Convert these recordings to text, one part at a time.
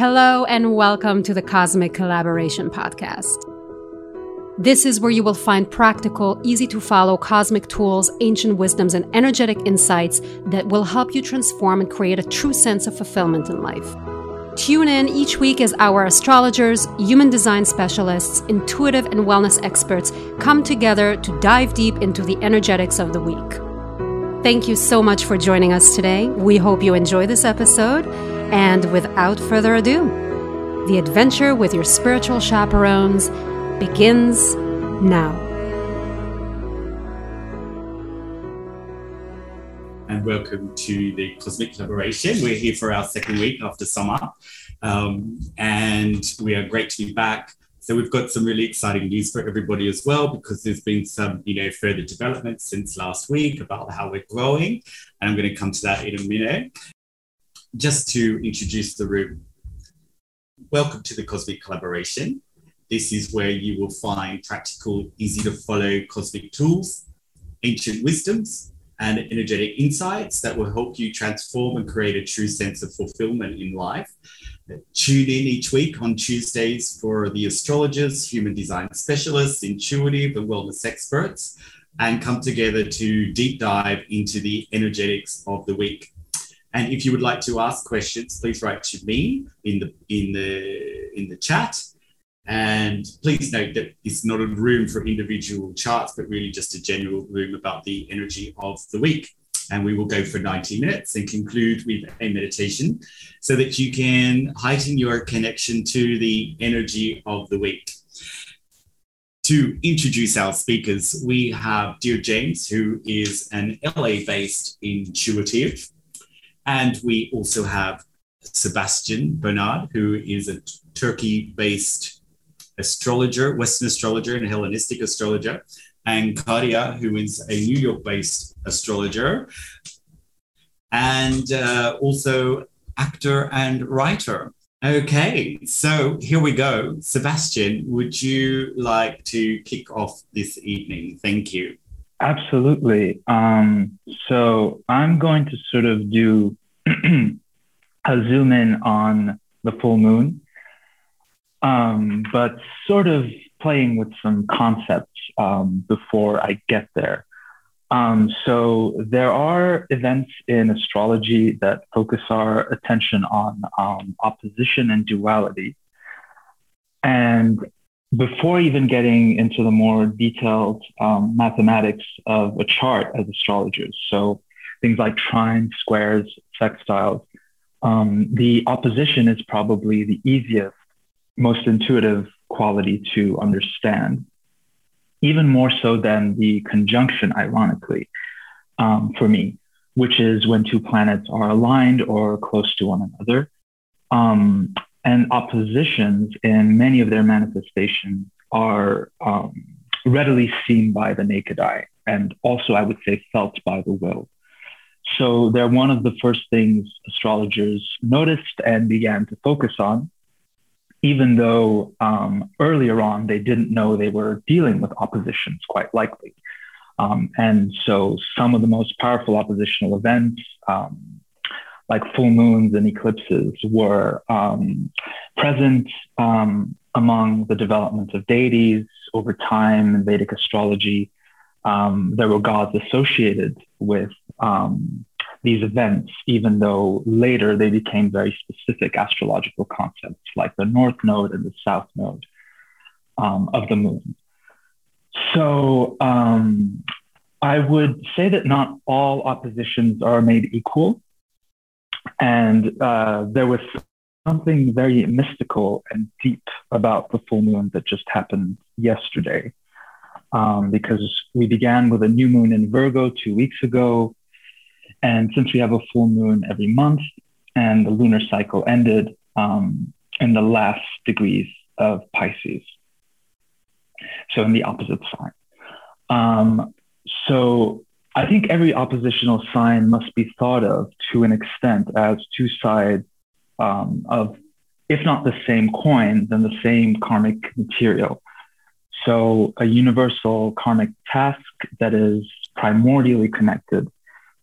Hello, and welcome to the Cosmic Collaboration Podcast. This is where you will find practical, easy to follow cosmic tools, ancient wisdoms, and energetic insights that will help you transform and create a true sense of fulfillment in life. Tune in each week as our astrologers, human design specialists, intuitive and wellness experts come together to dive deep into the energetics of the week. Thank you so much for joining us today. We hope you enjoy this episode. And without further ado, the adventure with your spiritual chaperones begins now. And welcome to the Cosmic Collaboration. We're here for our second week after summer. Um, and we are great to be back so we've got some really exciting news for everybody as well, because there's been some, you know, further developments since last week about how we're growing. And I'm going to come to that in a minute. Just to introduce the room, welcome to the Cosmic Collaboration. This is where you will find practical, easy to follow cosmic tools, ancient wisdoms, and energetic insights that will help you transform and create a true sense of fulfillment in life Tune in each week on Tuesdays for the astrologers, human design specialists, intuitive and wellness experts, and come together to deep dive into the energetics of the week. And if you would like to ask questions, please write to me in the in the in the chat. And please note that it's not a room for individual charts, but really just a general room about the energy of the week and we will go for 90 minutes and conclude with a meditation so that you can heighten your connection to the energy of the week. To introduce our speakers, we have Dear James, who is an LA based intuitive, and we also have Sebastian Bernard, who is a Turkey based astrologer, Western astrologer, and Hellenistic astrologer and Kadia, who is a New York based astrologer and uh, also actor and writer. Okay, so here we go. Sebastian, would you like to kick off this evening? Thank you. Absolutely. Um, so I'm going to sort of do a zoom in on the full moon, um, but sort of playing with some concepts um, before I get there. Um, so there are events in astrology that focus our attention on um, opposition and duality. And before even getting into the more detailed um, mathematics of a chart as astrologers, so things like trines, squares, sextiles, um, the opposition is probably the easiest, most intuitive quality to understand even more so than the conjunction, ironically, um, for me, which is when two planets are aligned or close to one another. Um, and oppositions in many of their manifestations are um, readily seen by the naked eye, and also, I would say, felt by the will. So they're one of the first things astrologers noticed and began to focus on even though um, earlier on they didn't know they were dealing with oppositions, quite likely. Um, and so some of the most powerful oppositional events, um, like full moons and eclipses, were um, present um, among the development of deities over time in Vedic astrology. Um, there were gods associated with um, these events, even though later they became very specific astrological concepts like the North Node and the South Node um, of the moon. So um, I would say that not all oppositions are made equal. And uh, there was something very mystical and deep about the full moon that just happened yesterday. Um, because we began with a new moon in Virgo two weeks ago. And since we have a full moon every month and the lunar cycle ended um, in the last degrees of Pisces, so in the opposite sign. Um, so I think every oppositional sign must be thought of to an extent as two sides um, of, if not the same coin, then the same karmic material. So a universal karmic task that is primordially connected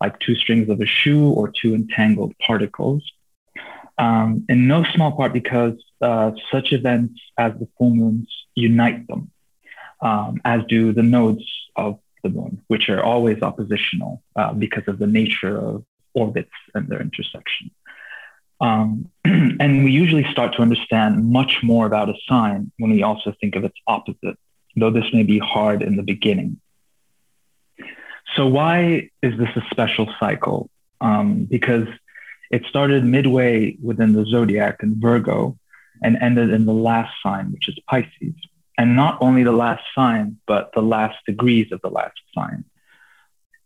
like two strings of a shoe or two entangled particles. um, in no small part because uh, such events as the full moons unite them, um, as do the nodes of the moon, which are always oppositional uh, because of the nature of orbits and their intersection. Um, and we usually start to understand much more about a sign when we also think of its opposite, though this may be hard in the beginning. So, why is this a special cycle? Um, because it started midway within the zodiac in Virgo and ended in the last sign, which is Pisces. And not only the last sign, but the last degrees of the last sign.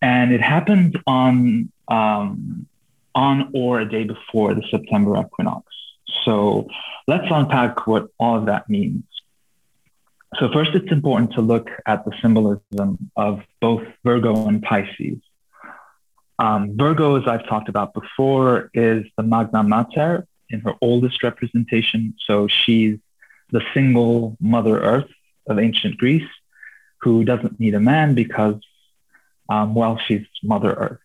And it happened on um, on or a day before the September equinox. So let's unpack what all of that means. So first, it's important to look at the symbolism of both Virgo and Pisces. Um, Virgo, as I've talked about before, is the Magna Mater in her oldest representation. So she's the single Mother Earth of ancient Greece who doesn't need a man because, um, well, she's Mother Earth.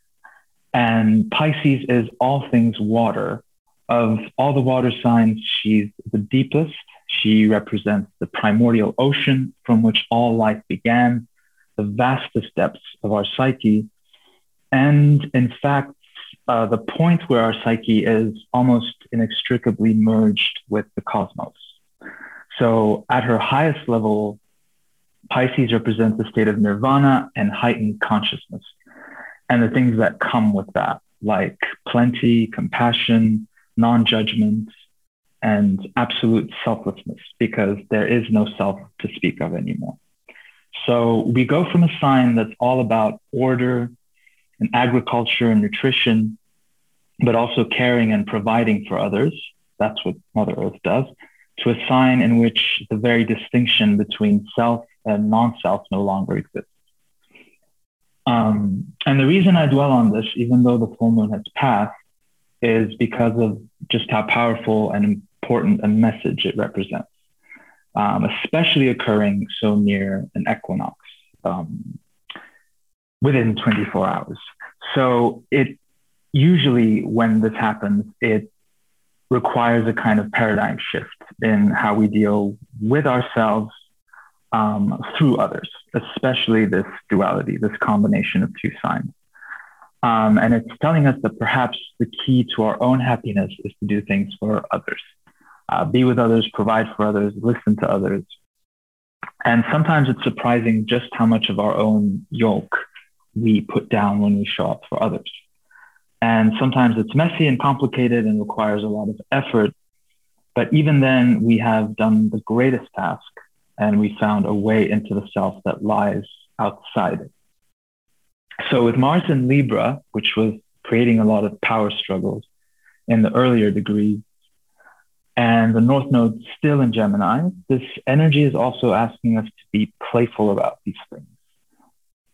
And Pisces is all things water. Of all the water signs, she's the deepest. She represents the primordial ocean from which all life began, the vastest depths of our psyche, and in fact, uh, the point where our psyche is almost inextricably merged with the cosmos. So, at her highest level, Pisces represents the state of nirvana and heightened consciousness, and the things that come with that, like plenty, compassion, non judgment, and absolute selflessness, because there is no self to speak of anymore. So, we go from a sign that's all about order and agriculture and nutrition, but also caring and providing for others. That's what Mother Earth does, to a sign in which the very distinction between self and non self no longer exists. Um, and the reason I dwell on this, even though the full moon has passed, is because of just how powerful and important a message it represents, um, especially occurring so near an equinox. Um, within 24 hours. So it usually when this happens, it requires a kind of paradigm shift in how we deal with ourselves um, through others, especially this duality, this combination of two signs. Um, and it's telling us that perhaps the key to our own happiness is to do things for others, uh, be with others, provide for others, listen to others. And sometimes it's surprising just how much of our own yoke we put down when we show up for others. And sometimes it's messy and complicated and requires a lot of effort. But even then, we have done the greatest task and we found a way into the self that lies outside it. So, with Mars in Libra, which was creating a lot of power struggles in the earlier degrees, and the North Node still in Gemini, this energy is also asking us to be playful about these things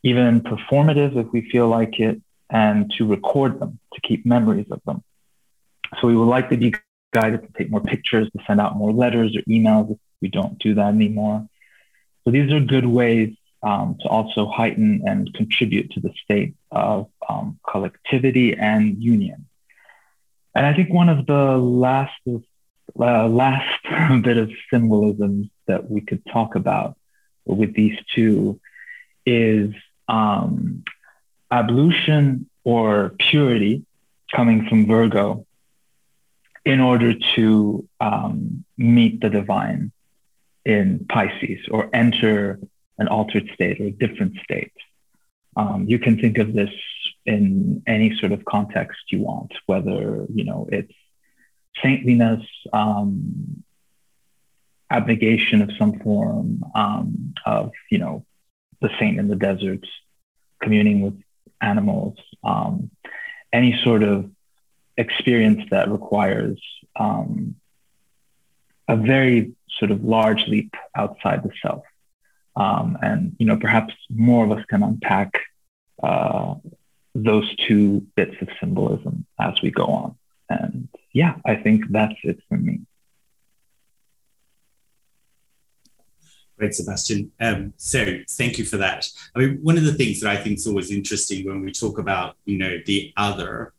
even performative if we feel like it, and to record them, to keep memories of them. So we would like to be guided to take more pictures, to send out more letters or emails if we don't do that anymore. So these are good ways um, to also heighten and contribute to the state of um, collectivity and union. And I think one of the last uh, last bit of symbolism that we could talk about with these two is um, ablution or purity coming from Virgo in order to um, meet the divine in Pisces or enter an altered state or a different state. Um, you can think of this in any sort of context you want, whether you know it's saintliness, um, abnegation of some form um, of you know the saint in the desert, communing with animals, um, any sort of experience that requires um, a very sort of large leap outside the self. Um, and you know, perhaps more of us can unpack uh, those two bits of symbolism as we go on. And yeah, I think that's it for me. Great, Sebastian. Um, so thank you for that. I mean, one of the things that I think is always interesting when we talk about, you know, the other,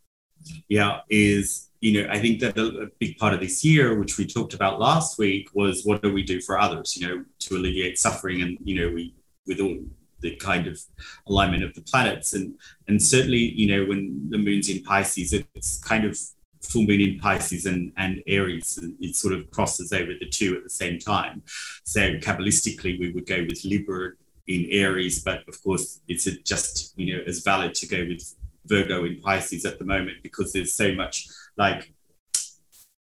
yeah, is you know, I think that a, big part of this year, which we talked about last week, was what do we do for others, you know, to alleviate suffering, and you know, we with all the kind of alignment of the planets, and and certainly, you know, when the moon's in Pisces, it's kind of full moon in Pisces and, and Aries, it sort of crosses over the two at the same time. So Kabbalistically, we would go with Libra in Aries, but of course, it's just you know as valid to go with Virgo in Pisces at the moment because there's so much like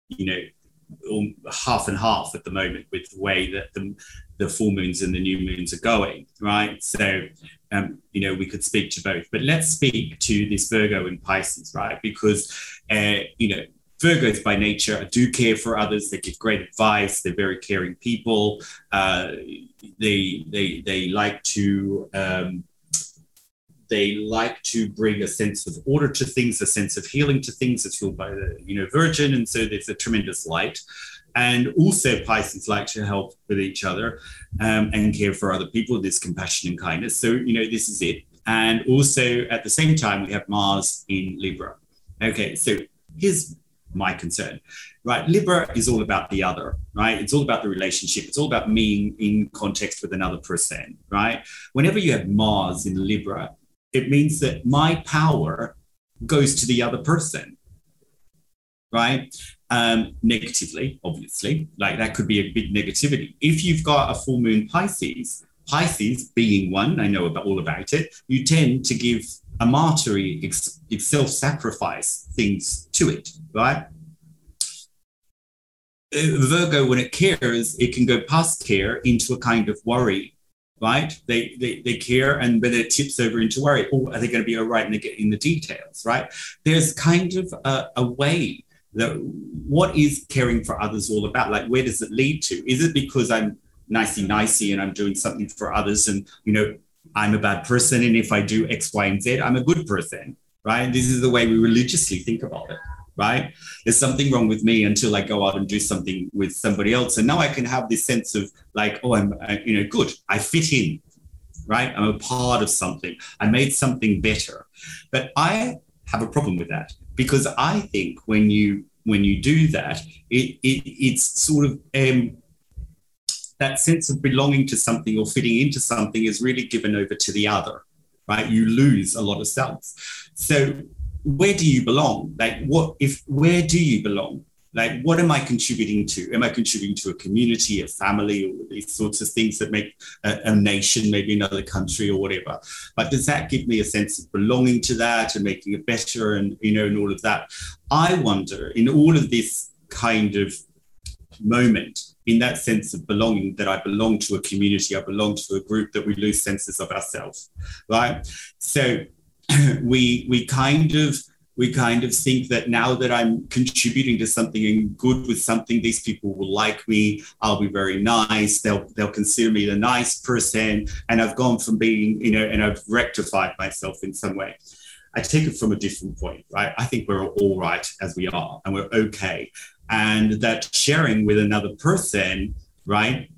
you know half and half at the moment with the way that the, the full moons and the new moons are going, right? So, um, you know, we could speak to both, but let's speak to this Virgo in Pisces, right? Because, uh, you know, Virgos by nature do care for others. They give great advice. They're very caring people. Uh, they they they like to um, they like to bring a sense of order to things, a sense of healing to things. It's fueled by the you know Virgin, and so there's a tremendous light. And also Pisces like to help with each other um, and care for other people. There's compassion and kindness. So you know this is it. And also at the same time we have Mars in Libra. Okay, so here's my concern, right? Libra is all about the other, right? It's all about the relationship. It's all about me in context with another person, right? Whenever you have Mars in Libra, it means that my power goes to the other person, right? Um, negatively, obviously, like that could be a big negativity. If you've got a full moon Pisces, Pisces being one, I know about all about it, you tend to give a martyry, self sacrifice things to it, right? Uh, Virgo, when it cares, it can go past care into a kind of worry, right? They, they, they care and then it tips over into worry. Oh, are they going to be all right? And they get in the details, right? There's kind of a, a way that what is caring for others all about? Like, where does it lead to? Is it because I'm nicey nicey and I'm doing something for others and, you know, I'm a bad person. And if I do X, Y, and Z, I'm a good person, right? And this is the way we religiously think about it, right? There's something wrong with me until I go out and do something with somebody else. And now I can have this sense of like, oh, I'm, uh, you know, good. I fit in, right? I'm a part of something. I made something better. But I have a problem with that because I think when you when you do that, it, it it's sort of um, that sense of belonging to something or fitting into something is really given over to the other, right? You lose a lot of self. So where do you belong? Like what if where do you belong? Like what am I contributing to? Am I contributing to a community, a family, or these sorts of things that make a, a nation, maybe another country or whatever? But does that give me a sense of belonging to that and making it better and you know and all of that? I wonder in all of this kind of moment in that sense of belonging that I belong to a community, I belong to a group, that we lose senses of ourselves, right? So we we kind of we kind of think that now that I'm contributing to something and good with something, these people will like me. I'll be very nice. They'll they'll consider me the nice person, and I've gone from being you know, and I've rectified myself in some way. I take it from a different point, right? I think we're all right as we are, and we're okay and that sharing with another person, right,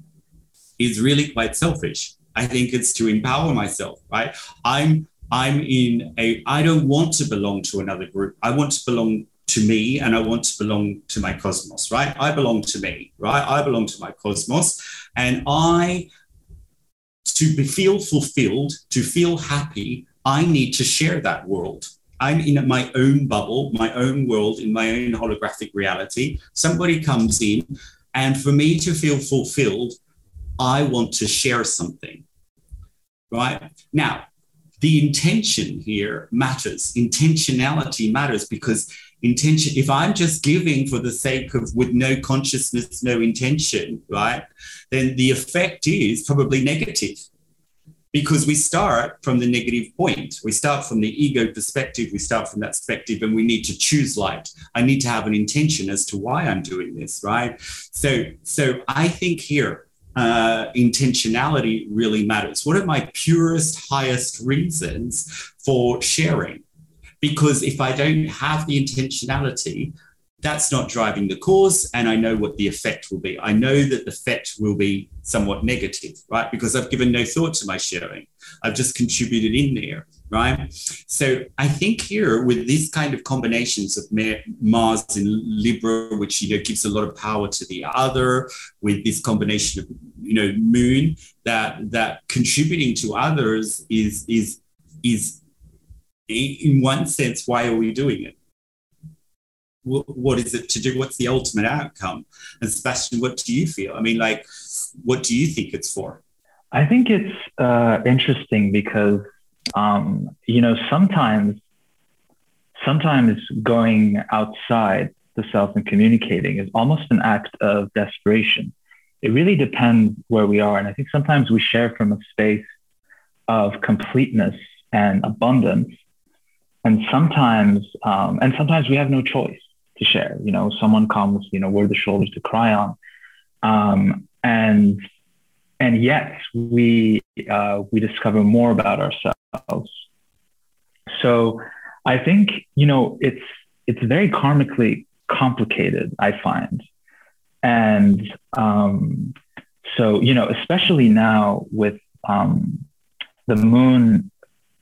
is really quite selfish. I think it's to empower myself, right? I'm I'm in a I don't want to belong to another group. I want to belong to me and I want to belong to my cosmos, right? I belong to me, right? I belong to my cosmos and I to be feel fulfilled, to feel happy, I need to share that world I'm in my own bubble, my own world, in my own holographic reality. Somebody comes in, and for me to feel fulfilled, I want to share something. Right? Now, the intention here matters. Intentionality matters because intention, if I'm just giving for the sake of with no consciousness, no intention, right, then the effect is probably negative because we start from the negative point. We start from the ego perspective. We start from that perspective, and we need to choose light. I need to have an intention as to why I'm doing this, right? So, so I think here uh, intentionality really matters. What are my purest, highest reasons for sharing? Because if I don't have the intentionality, that's not driving the cause and i know what the effect will be i know that the effect will be somewhat negative right because i've given no thought to my sharing i've just contributed in there right? So I think here with these kind of combinations of Mars in Libra, which you know gives a lot of power to the other, with this combination of you know Moon that that contributing to others is is is in one sense why are we doing it? What is it to do? What's the ultimate outcome? And Sebastian, what do you feel? I mean, like, what do you think it's for? I think it's uh, interesting because um, you know, sometimes, sometimes going outside the self and communicating is almost an act of desperation. It really depends where we are. And I think sometimes we share from a space of completeness and abundance. And sometimes, um, and sometimes we have no choice to share. You know, someone comes, you know, we're the shoulders to cry on. Um, and and yet we uh, we discover more about ourselves. So I think you know it's it's very karmically complicated. I find, and um, so you know especially now with um, the moon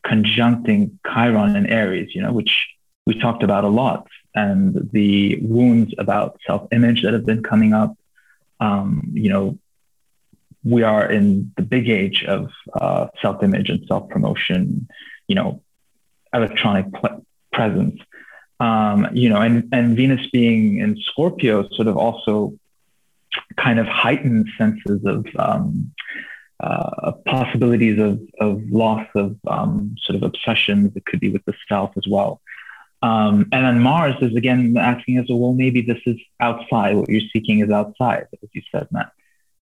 conjuncting Chiron in Aries, you know, which we talked about a lot, and the wounds about self-image that have been coming up. Um, you know, we are in the big age of uh, self-image and self-promotion, you know, electronic pl- presence. Um, you know, and, and Venus being in Scorpio sort of also kind of heightened senses of um, uh, possibilities of, of loss of um, sort of obsessions. It could be with the self as well. Um, and then Mars is again asking us, well, maybe this is outside. What you're seeking is outside, as you said, Matt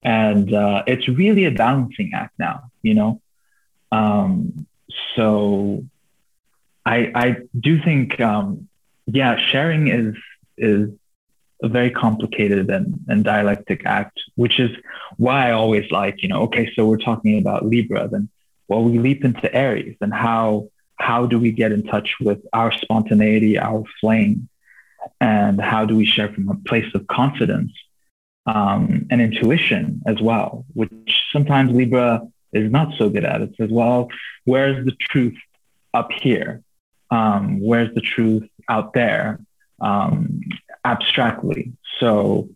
and uh, it's really a balancing act now you know um, so i i do think um, yeah sharing is is a very complicated and, and dialectic act which is why i always like you know okay so we're talking about libra then well we leap into aries and how how do we get in touch with our spontaneity our flame and how do we share from a place of confidence um, and intuition as well, which sometimes Libra is not so good at. It says, well, where's the truth up here? Um, where's the truth out there um, abstractly? So,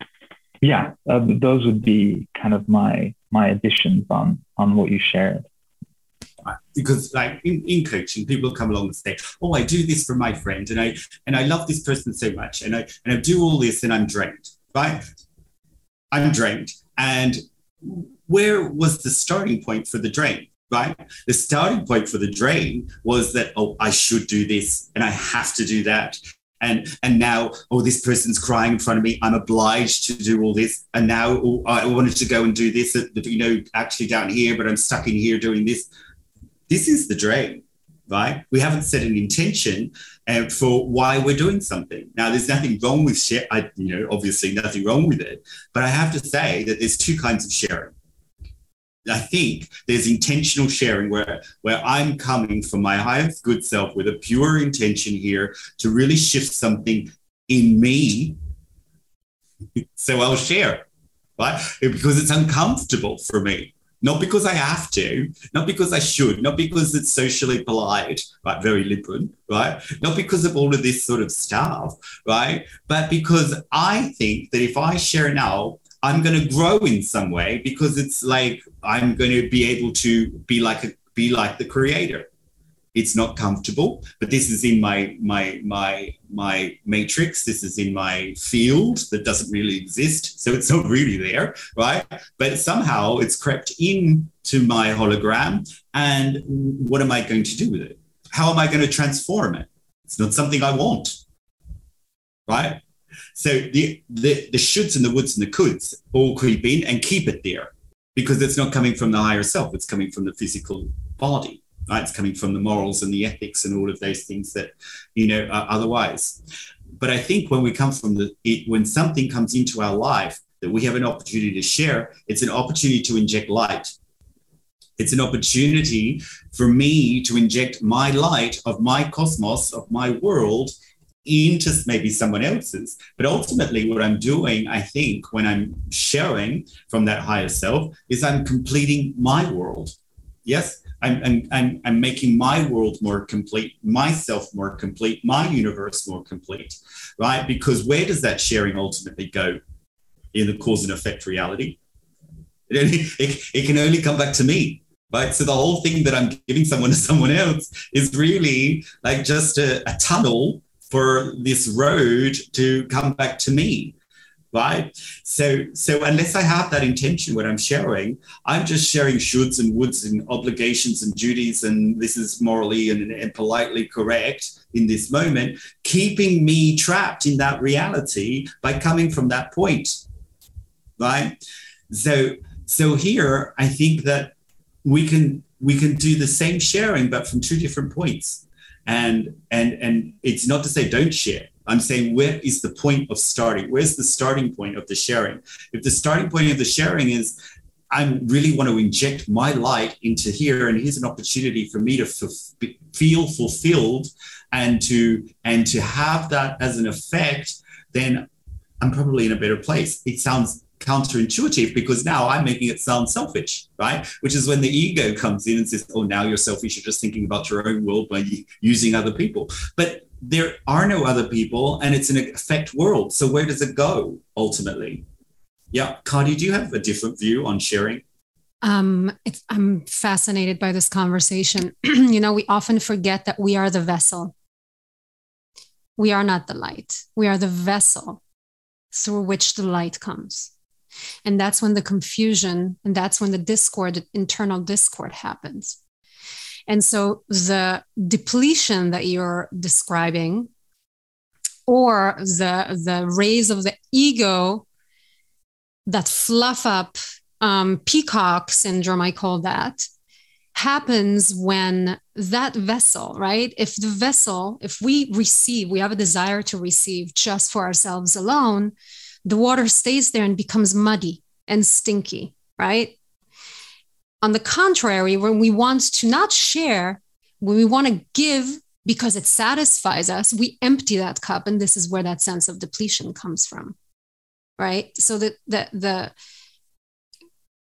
yeah, uh, those would be kind of my my additions on on what you shared because like in, in coaching people come along and say oh i do this for my friend and i and i love this person so much and i and i do all this and i'm drained right I'm drained. And where was the starting point for the drain? Right? The starting point for the drain was that, oh, I should do this and I have to do that. And and now, oh, this person's crying in front of me. I'm obliged to do all this. And now oh, I wanted to go and do this, uh, you know, actually down here, but I'm stuck in here doing this. This is the dream, right? We haven't set an intention uh, for why we're doing something. Now, there's nothing wrong with share. I, you know, obviously nothing wrong with it, but I have to say that there's two kinds of sharing. I think there's intentional sharing where, where I'm coming from my highest good self with a pure intention here to really shift something in me. so I'll share, right? Because it's uncomfortable for me not because I have to, not because I should, not because it's socially polite, right? Very liberal, right? Not because of all of this sort of stuff, right? But because I think that if I share now, I'm going to grow in some way because it's like I'm going to be able to be like a, be like the creator, it's not comfortable but this is in my my my my matrix. This is in my field that doesn't really exist. So it's not really there right? But somehow it's crept in to my hologram. And what am i going to do with it? How am i going to transform it? It's not something i want right? So the the, the shoulds and the woulds and the coulds all creep in and keep it there because it's not coming from the higher self. It's coming from the physical body? It's coming from the morals and the ethics and all of those things that, you know, are otherwise. But I think when we come from the, it, when something comes into our life that we have an opportunity to share, it's an opportunity to inject light. It's an opportunity for me to inject my light of my cosmos, of my world into maybe someone else's. But ultimately, what I'm doing, I think, when I'm sharing from that higher self, is I'm completing my world. Yes, I'm, I'm, I'm, making my world more complete, myself more complete, my universe more complete, right? Because where does that sharing ultimately go in the cause and effect reality? It, only, it, it can only come back to me, right? So the whole thing that I'm giving someone to someone else is really like just a, a tunnel for this road to come back to me right? So, so unless I have that intention when I'm sharing, I'm just sharing shoulds and woulds and obligations and duties, and this is morally and, and politely correct in this moment, keeping me trapped in that reality by coming from that point, right? So, so here I think that we can we can do the same sharing, but from two different points. And and and it's not to say don't share I'm saying, where is the point of starting? Where's the starting point of the sharing? If the starting point of the sharing is, I really want to inject my light into here, and here's an opportunity for me to f- feel fulfilled and to and to have that as an effect, then I'm probably in a better place. It sounds counterintuitive because now I'm making it sound selfish, right? Which is when the ego comes in and says, "Oh, now you're selfish. You're just thinking about your own world by using other people." But there are no other people and it's an effect world. So where does it go ultimately? Yeah. Cardi, do you have a different view on sharing? Um, I'm fascinated by this conversation. you know, we often forget that we are the vessel. We are not the light. We are the vessel through which the light comes. And that's when the confusion and that's when the discord, internal discord happens. And so the depletion that you're describing or the the raise of the ego that fluff up um, peacock syndrome i call that happens when that vessel right if the vessel if we receive we have a desire to receive just for ourselves alone the water stays there and becomes muddy and stinky right on the contrary, when we want to not share, when we want to give because it satisfies us, we empty that cup. And this is where that sense of depletion comes from. Right. So the the the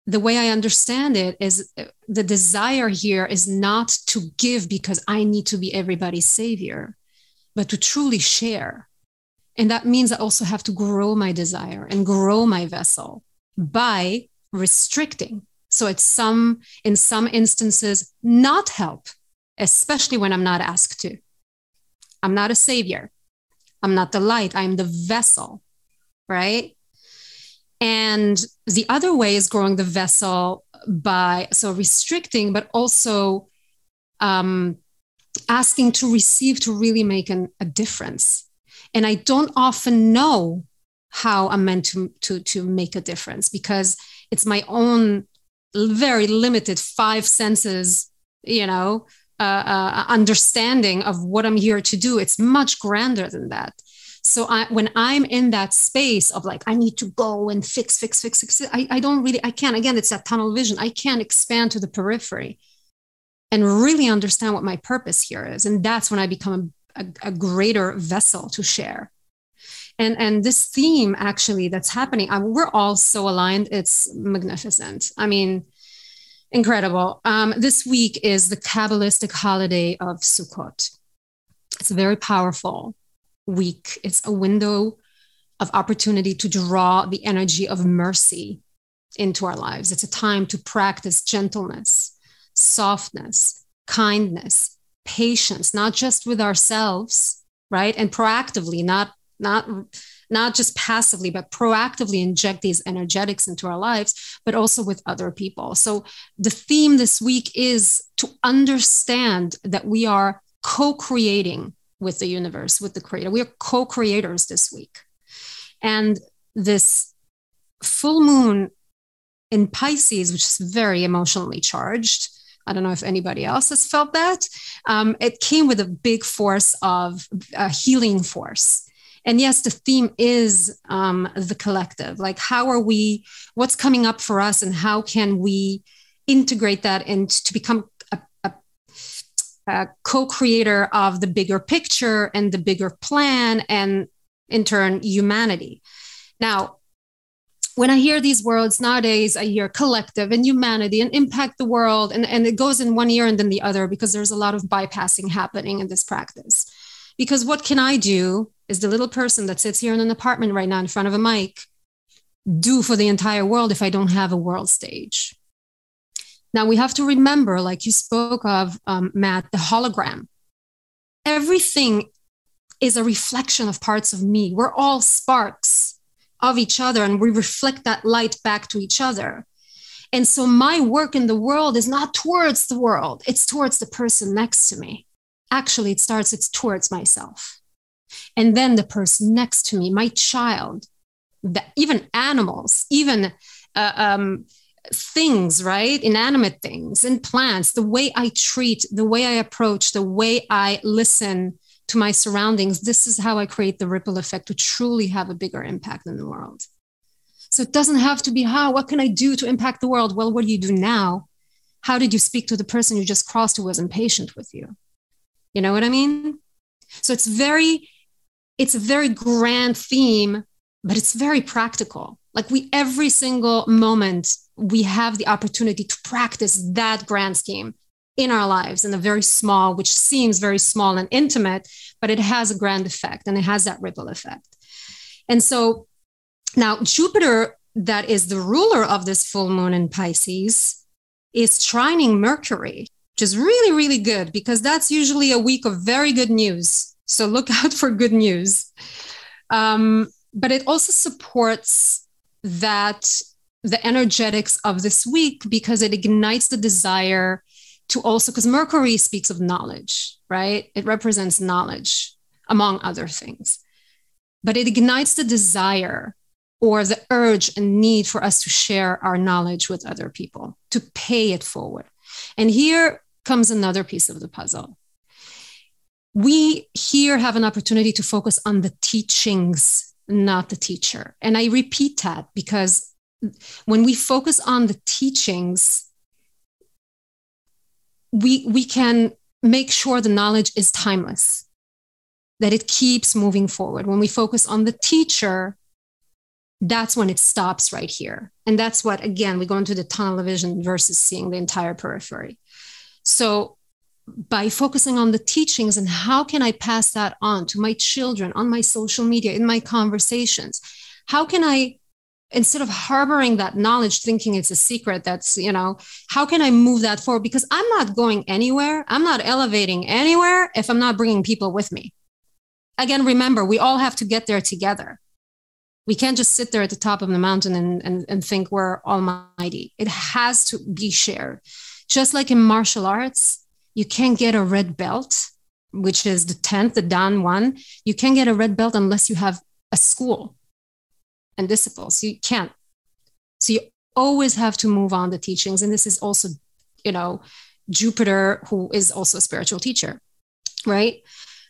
the way I understand it is the desire here is not to give because I need to be everybody's savior, but to truly share. And that means I also have to grow my desire and grow my vessel by restricting so it's some, in some instances, not help, especially when I'm not asked to. I'm not a savior. I'm not the light. I'm the vessel, right? And the other way is growing the vessel by so restricting, but also um, asking to receive to really make an, a difference. And I don't often know how I'm meant to, to, to make a difference because it's my own very limited five senses, you know, uh, uh, understanding of what I'm here to do. It's much grander than that. So I, when I'm in that space of like, I need to go and fix, fix, fix, fix, I, I don't really, I can't, again, it's that tunnel vision. I can't expand to the periphery and really understand what my purpose here is. And that's when I become a, a, greater vessel to share. And and this theme actually that's happening I, we're all so aligned it's magnificent. I mean incredible. Um, this week is the kabbalistic holiday of sukkot. It's a very powerful week. It's a window of opportunity to draw the energy of mercy into our lives. It's a time to practice gentleness softness kindness patience not just with ourselves right? And proactively not not not just passively but proactively inject these energetics into our lives but also with other people. So the theme this week is to understand that we are co-creating with the universe with the creator. We are co-creators this week. And this full moon in pisces which is very emotionally charged I don't know if anybody else has felt that. Um, it came with a big force of a healing force. And yes the theme is um, the collective. Like how are we what's coming up for us and how can we integrate that and to become a, a, a co-creator of the bigger picture and the bigger plan and in turn humanity. Now when I hear these words nowadays, I hear collective and humanity and impact the world. And, and it goes in one ear and then the other because there's a lot of bypassing happening in this practice. Because what can I do is the little person that sits here in an apartment right now in front of a mic do for the entire world if I don't have a world stage? Now we have to remember, like you spoke of, um, Matt, the hologram. Everything is a reflection of parts of me. We're all sparks of each other and we reflect that light back to each other. And so my work in the world is not towards the world, it's towards the person next to me. Actually, it starts, it's towards myself. And then the person next to me, my child, the, even animals, even uh, um, things, right? Inanimate things and plants, the way I treat, the way I approach, the way I listen to my surroundings, this is how I create the ripple effect to truly have a bigger impact in the world. So it doesn't have to be how, what can I do to impact the world? Well, what do you do now? How did you speak to the person you just crossed who was impatient with you? You know what I mean? So it's very, it's a very grand theme, but it's very practical. Like we, every single moment, we have the opportunity to practice that grand scheme in our lives in a very small, which seems very small and intimate, but it has a grand effect and it has that ripple effect. And so now Jupiter, that is the ruler of this full moon in Pisces, is trining Mercury, which is really, really good because that's usually a week of very good news. So look out for good news. Um, but it also supports that the energetics of this week because it ignites the desire to also, because Mercury speaks of knowledge, right? It represents knowledge, among other things. But it ignites the desire or the urge and need for us to share our knowledge with other people, to pay it forward. And here comes another piece of the puzzle. We here have an opportunity to focus on the teachings, not the teacher. And I repeat that because when we focus on the teachings, we we can make sure the knowledge is timeless that it keeps moving forward. When we focus on the teacher that's when it stops right here. And that's what again we go into the tunnel vision versus seeing the entire periphery. So by focusing on the teachings and how can i pass that on to my children on my social media in my conversations how can i instead of harboring that knowledge thinking it's a secret that's you know how can i move that forward? Because i'm not going anywhere. I'm not elevating anywhere if i'm not bringing people with me. Again remember we all have to get there together. We can't just sit there at the top of the mountain and, and, and think we're almighty. It has to be shared. Just like in martial arts you can't get a red belt which is the 10th the dan one you can't get a red belt unless you have a school and disciples. You can't. So you always have to move on the teachings. And this is also, you know, Jupiter, who is also a spiritual teacher, right?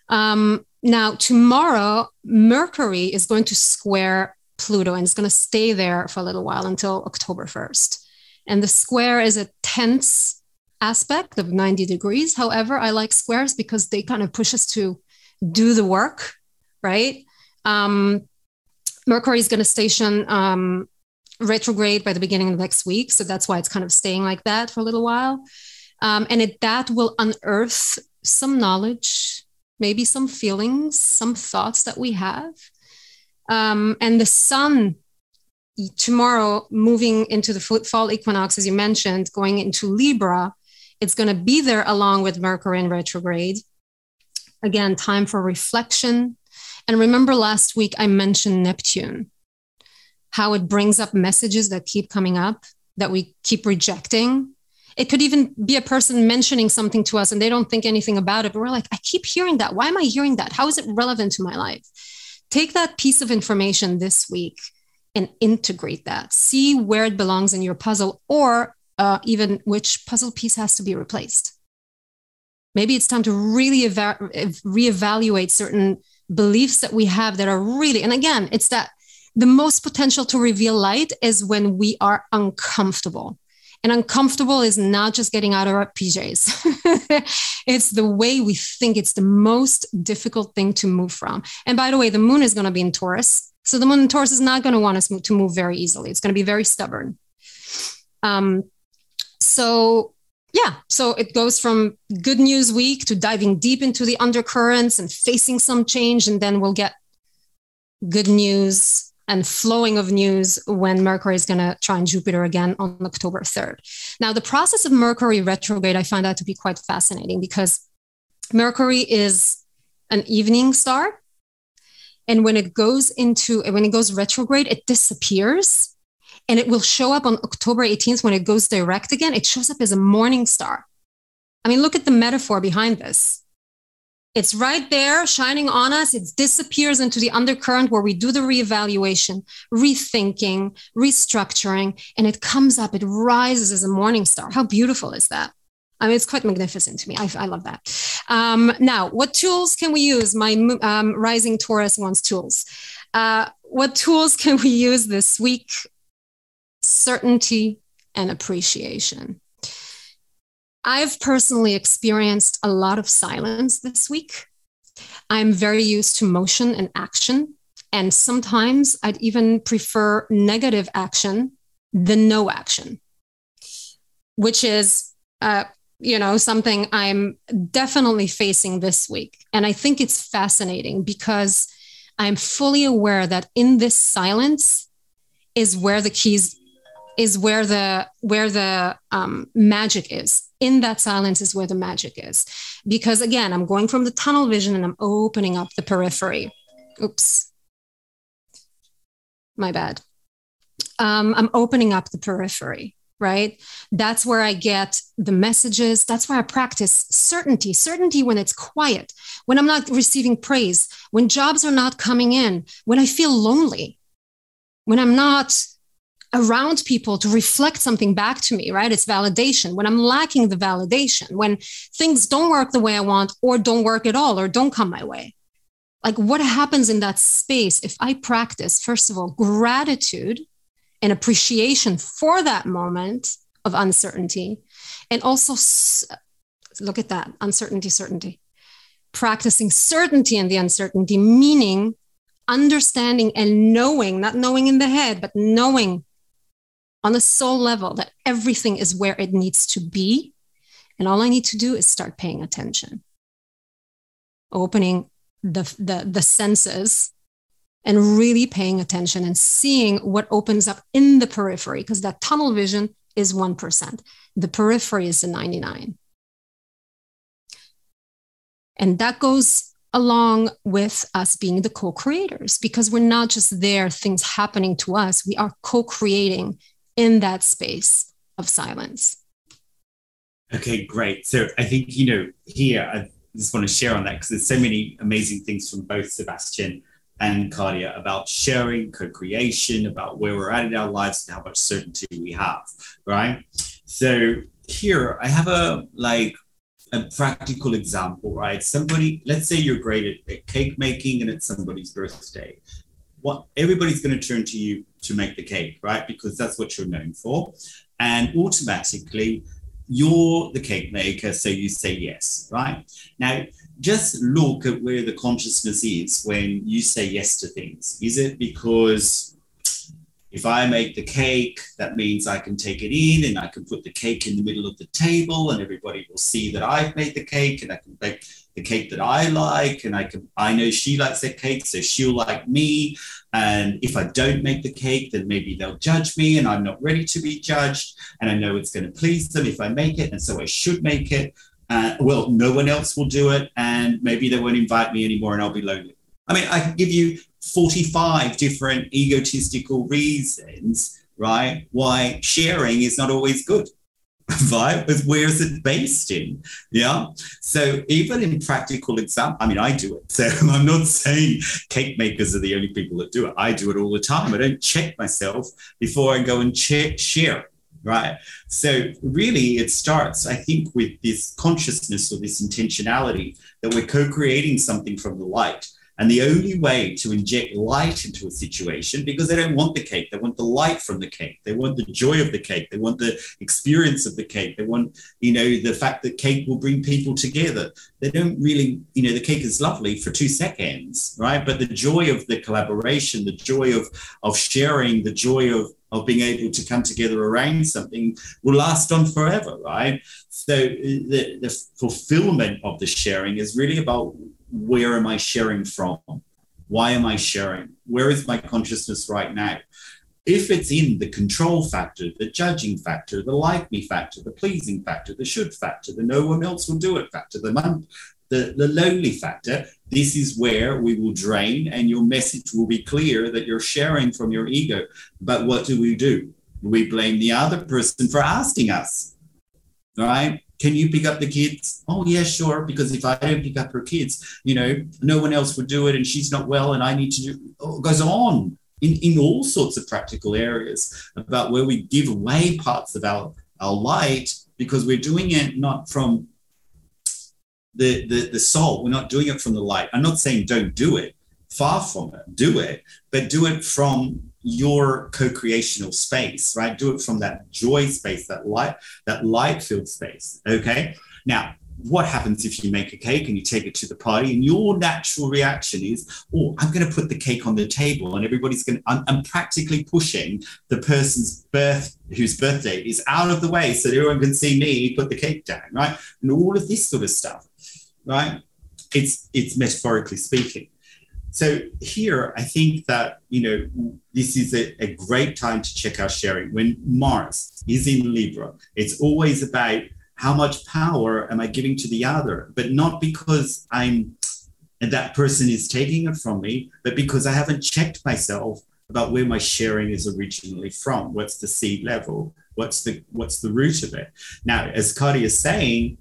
Um, now, tomorrow, Mercury is going to square Pluto and it's going to stay there for a little while until October 1st. And the square is a tense aspect of 90 degrees. However, I like squares because they kind of push us to do the work, right? Um, Mercury is going to station um, retrograde by the beginning of next week. So that's why it's kind of staying like that for a little while. Um, and it, that will unearth some knowledge, maybe some feelings, some thoughts that we have. Um, and the sun tomorrow moving into the fall equinox, as you mentioned, going into Libra, it's going to be there along with Mercury in retrograde. Again, time for reflection, and remember last week I mentioned Neptune, how it brings up messages that keep coming up that we keep rejecting. It could even be a person mentioning something to us and they don't think anything about it, but we're like, I keep hearing that. Why am I hearing that? How is it relevant to my life? Take that piece of information this week and integrate that. See where it belongs in your puzzle or uh, even which puzzle piece has to be replaced. Maybe it's time to really eva- reevaluate certain beliefs that we have that are really, and again, it's that the most potential to reveal light is when we are uncomfortable. And uncomfortable is not just getting out of our PJs. it's the way we think it's the most difficult thing to move from. And by the way, the moon is going to be in Taurus So the moon in Taurus is not going to want us to move very easily. It's going to be very stubborn. Um, so yeah, so it goes from good news week to diving deep into the undercurrents and facing some change, and then we'll get good news and flowing of news when Mercury is going to trine Jupiter again on October 3rd. Now, the process of Mercury retrograde, I find that to be quite fascinating because Mercury is an evening star. And when it goes into, when it goes retrograde, it disappears and it will show up on October 18th when it goes direct again. It shows up as a morning star. I mean, look at the metaphor behind this. It's right there shining on us. It disappears into the undercurrent where we do the reevaluation, rethinking, restructuring, and it comes up, it rises as a morning star. How beautiful is that? I mean, it's quite magnificent to me. I, I love that. Um, now, what tools can we use? My um, rising Taurus wants tools. Uh, what tools can we use this week? Certainty and appreciation. I've personally experienced a lot of silence this week. I'm very used to motion and action. And sometimes I'd even prefer negative action than no action, which is uh, you know, something I'm definitely facing this week. And I think it's fascinating because I'm fully aware that in this silence is where the keys is where the where the um, magic is. In that silence is where the magic is. Because again i'm going from the tunnel vision and i'm opening up the periphery. Oops. My bad. Um, i'm opening up the periphery right? That's where I get the messages. That's where I practice certainty, certainty when it's quiet, when I'm not receiving praise, when jobs are not coming in, when I feel lonely, when I'm not around people to reflect something back to me, right? It's validation. When I'm lacking the validation, when things don't work the way I want or don't work at all or don't come my way. Like what happens in that space if I practice, first of all, gratitude and appreciation for that moment of uncertainty. And also, look at that uncertainty, certainty. Practicing certainty in the uncertainty, meaning understanding and knowing, not knowing in the head, but knowing on the soul level that everything is where it needs to be. And all I need to do is start paying attention, opening the, the, the senses and really paying attention and seeing what opens up in the periphery because that tunnel vision is 1%. The periphery is the 99. And that goes along with us being the co-creators because we're not just there things happening to us, we are co-creating in that space of silence. Okay, great. So I think, you know, here I just want to share on that because there's so many amazing things from both Sebastian and Claudia about sharing, co creation, about where we're at in our lives and how much certainty we have, right? So here I have a like a practical example, right? Somebody, let's say you're great at, cake making and it's somebody's birthday. What everybody's going to turn to you to make the cake, right? Because that's what you're known for. And automatically you're the cake maker, so you say yes, right? Now, just look at where the consciousness is when you say yes to things. Is it because if I make the cake, that means I can take it in and I can put the cake in the middle of the table and everybody will see that I've made the cake and I can bake the cake that I like and I can I know she likes that cake, so she'll like me. And if I don't make the cake, then maybe they'll judge me and I'm not ready to be judged. And I know it's going to please them if I make it, and so I should make it. Uh, well, no one else will do it, and maybe they won't invite me anymore, and I'll be lonely. I mean, I can give you 45 different egotistical reasons, right? Why sharing is not always good right? But where is it based in? Yeah. So even in practical example, I mean, I do it. So I'm not saying cake makers are the only people that do it. I do it all the time. I don't check myself before I go and check, share. Right. So really it starts, I think, with this consciousness or this intentionality that we're co-creating something from the light. And the only way to inject light into a situation, because they don't want the cake, they want the light from the cake, they want the joy of the cake, they want the experience of the cake, they want, you know, the fact that cake will bring people together. They don't really, you know, the cake is lovely for two seconds, right? But the joy of the collaboration, the joy of of sharing, the joy of of being able to come together around something will last on forever, right? So uh, the, the fulfillment of the sharing is really about where am I sharing from? Why am I sharing? Where is my consciousness right now? If it's in the control factor, the judging factor, the like me factor, the pleasing factor, the should factor, the no one else will do it factor, the the, the lonely factor, this is where we will drain and your message will be clear that you're sharing from your ego. But what do we do? We blame the other person for asking us, right? Can you pick up the kids? Oh, yeah, sure. Because if I don't pick up her kids, you know, no one else would do it and she's not well and I need to do, oh, it goes on in, in all sorts of practical areas about where we give away parts of our, our light because we're doing it not from the, the, the soul. We're not doing it from the light. I'm not saying don't do it, far from it, do it, but do it from your co-creational space, right? Do it from that joy space, that light, that light filled space. Okay. Now, what happens if you make a cake and you take it to the party and your natural reaction is, oh, I'm going to put the cake on the table and everybody's going to, I'm, I'm, practically pushing the person's birth, whose birthday is out of the way so everyone can see me put the cake down, right? And all of this sort of stuff, right? It's, it's metaphorically speaking. So here, I think that you know this is a, a, great time to check our sharing. When Mars is in Libra, it's always about how much power am I giving to the other, but not because I'm and that person is taking it from me, but because I haven't checked myself about where my sharing is originally from. What's the seed level? What's the what's the root of it? Now, as Kari is saying,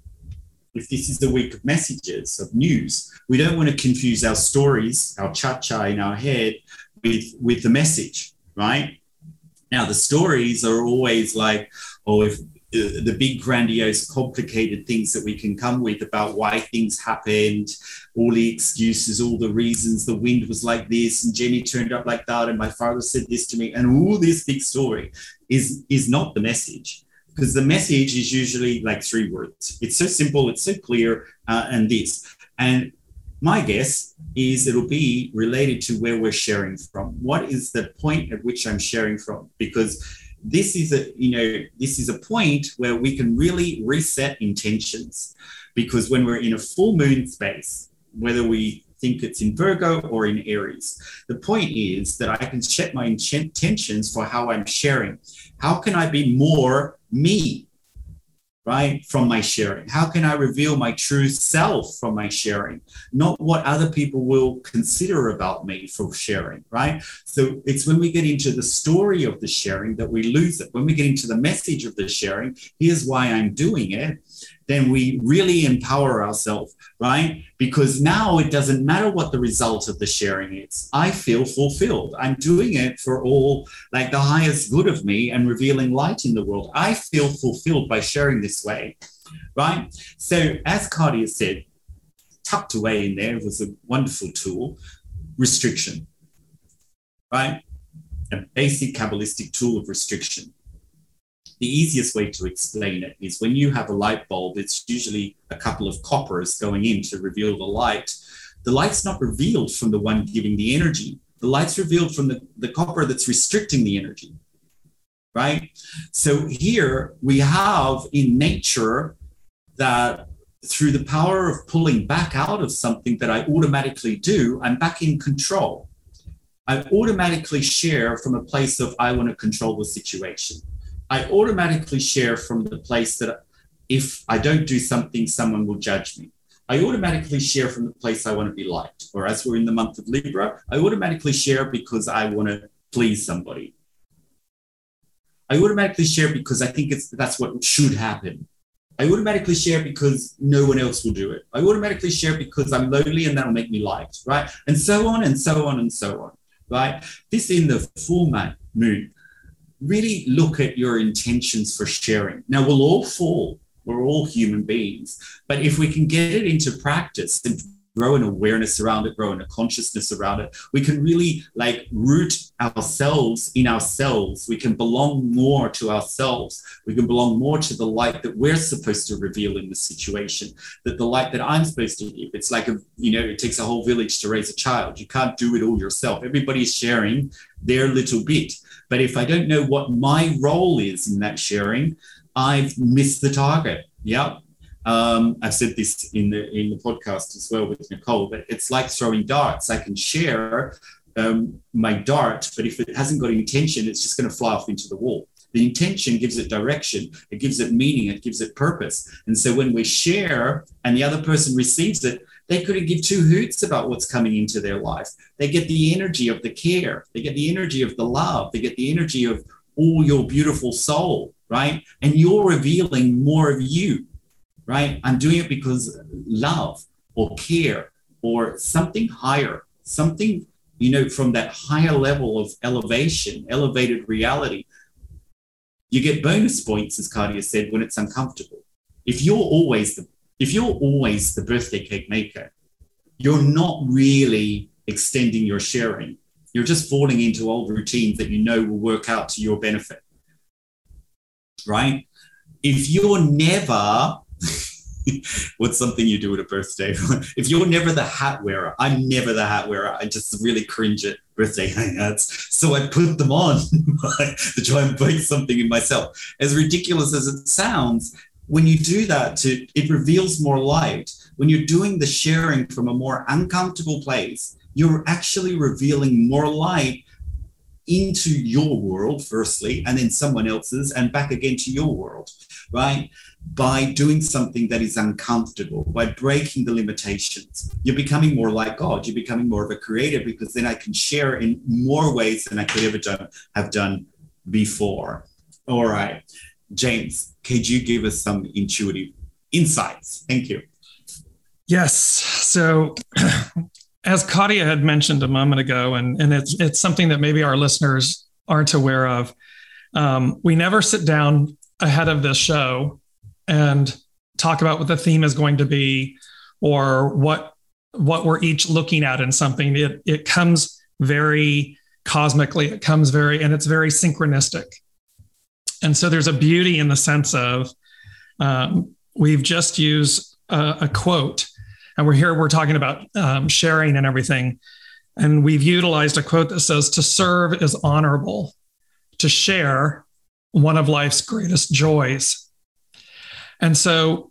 if this is the week of messages, of news, we don't want to confuse our stories, our cha-cha in our head with, with the message, right? Now, the stories are always like, oh, if the big, grandiose, complicated things that we can come with about why things happened, all the excuses, all the reasons the wind was like this, and Jenny turned up like that, and my father said this to me, and all this big story is, is not the message because the message is usually like three words. It's so simple, it's so clear, uh, and this. And my guess is it'll be related to where we're sharing from. What is the point at which I'm sharing from? Because this is a you know this is a point where we can really reset intentions because when we're in a full moon space whether we think it's in Virgo or in Aries. The point is that I can set my intentions for how I'm sharing. How can I be more me? right, from my sharing? How can I reveal my true self from my sharing, not what other people will consider about me for sharing, right? So it's when we get into the story of the sharing that we lose it. When we get into the message of the sharing, here's why I'm doing it, then we really empower ourselves, right? Because now it doesn't matter what the result of the sharing is. I feel fulfilled. I'm doing it for all, like the highest good of me and revealing light in the world. I feel fulfilled by sharing this way, right? So, as Claudia said, tucked away in there was a wonderful tool restriction, right? A basic Kabbalistic tool of restriction the easiest way to explain it is when you have a light bulb, it's usually a couple of coppers going in to reveal the light. The light's not revealed from the one giving the energy. The light's revealed from the, the copper that's restricting the energy. Right? So here we have in nature that through the power of pulling back out of something that I automatically do, I'm back in control. I automatically share from a place of I want to control the situation. I automatically share from the place that if I don't do something, someone will judge me. I automatically share from the place I want to be liked. Or as we're in the month of Libra, I automatically share because I want to please somebody. I automatically share because I think it's that's what should happen. I automatically share because no one else will do it. I automatically share because I'm lonely and that'll make me liked, right? And so on and so on and so on, right? This in the full moon really look at your intentions for sharing. Now, we'll all fall, we're all human beings, but if we can get it into practice and grow an awareness around it, grow in a consciousness around it. We can really like root ourselves in ourselves. We can belong more to ourselves. We can belong more to the light that we're supposed to reveal in the situation, that the light that I'm supposed to give. It's like a, you know, it takes a whole village to raise a child. You can't do it all yourself. Everybody's sharing their little bit. But if I don't know what my role is in that sharing, I've missed the target. Yeah. Um, I've said this in the in the podcast as well with Nicole, but it's like throwing darts. I can share um, my dart, but if it hasn't got intention, it's just going to fly off into the wall. The intention gives it direction, it gives it meaning, it gives it purpose. And so when we share and the other person receives it, they couldn't give two hoots about what's coming into their life. They get the energy of the care, they get the energy of the love, they get the energy of all your beautiful soul, right? And you're revealing more of you right? I'm doing it because love or care or something higher, something, you know, from that higher level of elevation, elevated reality. You get bonus points, as Cardia said, when it's uncomfortable. If you're always the if you're always the birthday cake maker, you're not really extending your sharing. You're just falling into old routines that you know will work out to your benefit. Right? If you're never what's something you do at a birthday? if you're never the hat wearer, I'm never the hat wearer. I just really cringe at birthday hats. So I put them on to try and break something in myself. As ridiculous as it sounds, when you do that, to it reveals more light. When you're doing the sharing from a more uncomfortable place, you're actually revealing more light into your world, firstly, and then someone else's, and back again to your world, right? by doing something that is uncomfortable, by breaking the limitations. You're becoming more like God. You're becoming more of a creator because then I can share in more ways than I could ever done, have done before. All right. James, could you give us some intuitive insights? Thank you. Yes. So, as Katia had mentioned a moment ago, and, and it's, it's something that maybe our listeners aren't aware of, um, we never sit down ahead of this show and talk about what the theme is going to be or what what we're each looking at in something it it comes very cosmically it comes very and it's very synchronistic and so there's a beauty in the sense of um, we've just used a, a, quote and we're here we're talking about um, sharing and everything. And we've utilized a quote that says to serve is honorable. To share one of life's greatest joys. And so,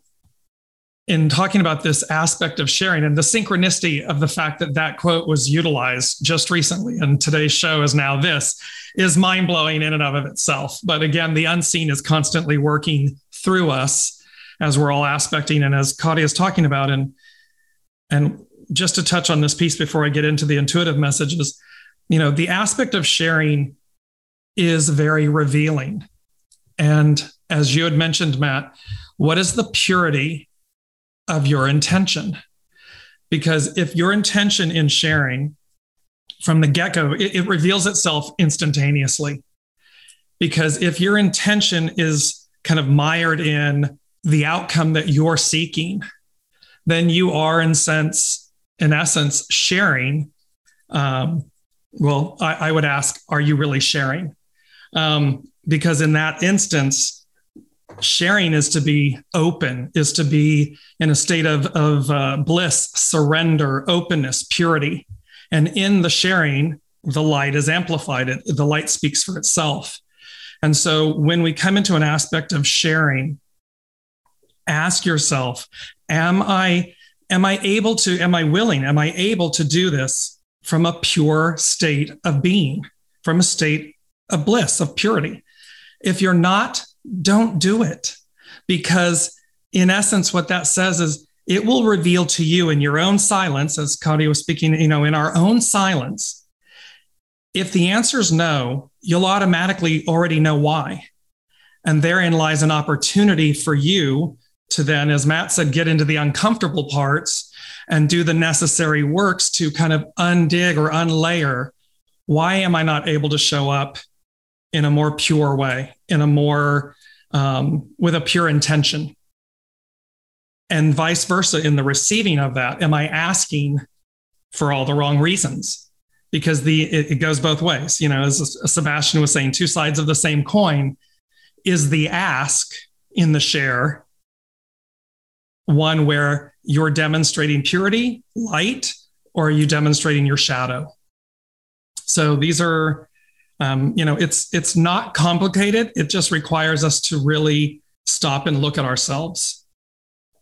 in talking about this aspect of sharing and the synchronicity of the fact that that quote was utilized just recently, and today's show is now this, is mind blowing in and of itself. But again, the unseen is constantly working through us as we're all aspecting and as Katia is talking about. And and just to touch on this piece before I get into the intuitive messages, you know, the aspect of sharing is very revealing. And as you had mentioned, Matt, what is the purity of your intention? Because if your intention in sharing from the get go, it, it reveals itself instantaneously. Because if your intention is kind of mired in the outcome that you're seeking, then you are in sense, in essence, sharing. Um, well, I, I, would ask, are you really sharing? Um, because in that instance, sharing is to be open, is to be in a state of, of uh, bliss, surrender, openness, purity. And in the sharing, the light is amplified. It, the light speaks for itself. And so when we come into an aspect of sharing, ask yourself, am I am I able to am I willing, am I able to do this from a pure state of being, from a state of bliss, of purity? If you're not, don't do it. Because in essence, what that says is it will reveal to you in your own silence, as Cody was speaking, you know, in our own silence. If the answer is no, you'll automatically already know why. And therein lies an opportunity for you to then, as Matt said, get into the uncomfortable parts and do the necessary works to kind of undig or unlayer. Why am I not able to show up in a more pure way, in a more um, with a pure intention. and vice versa in the receiving of that. Am I asking for all the wrong reasons? Because the it, it goes both ways. You know, as Sebastian was saying, two sides of the same coin. Is the ask in the share one where you're demonstrating purity, light, or are you demonstrating your shadow? So these are, um, you know, it's it's not complicated. It just requires us to really stop and look at ourselves,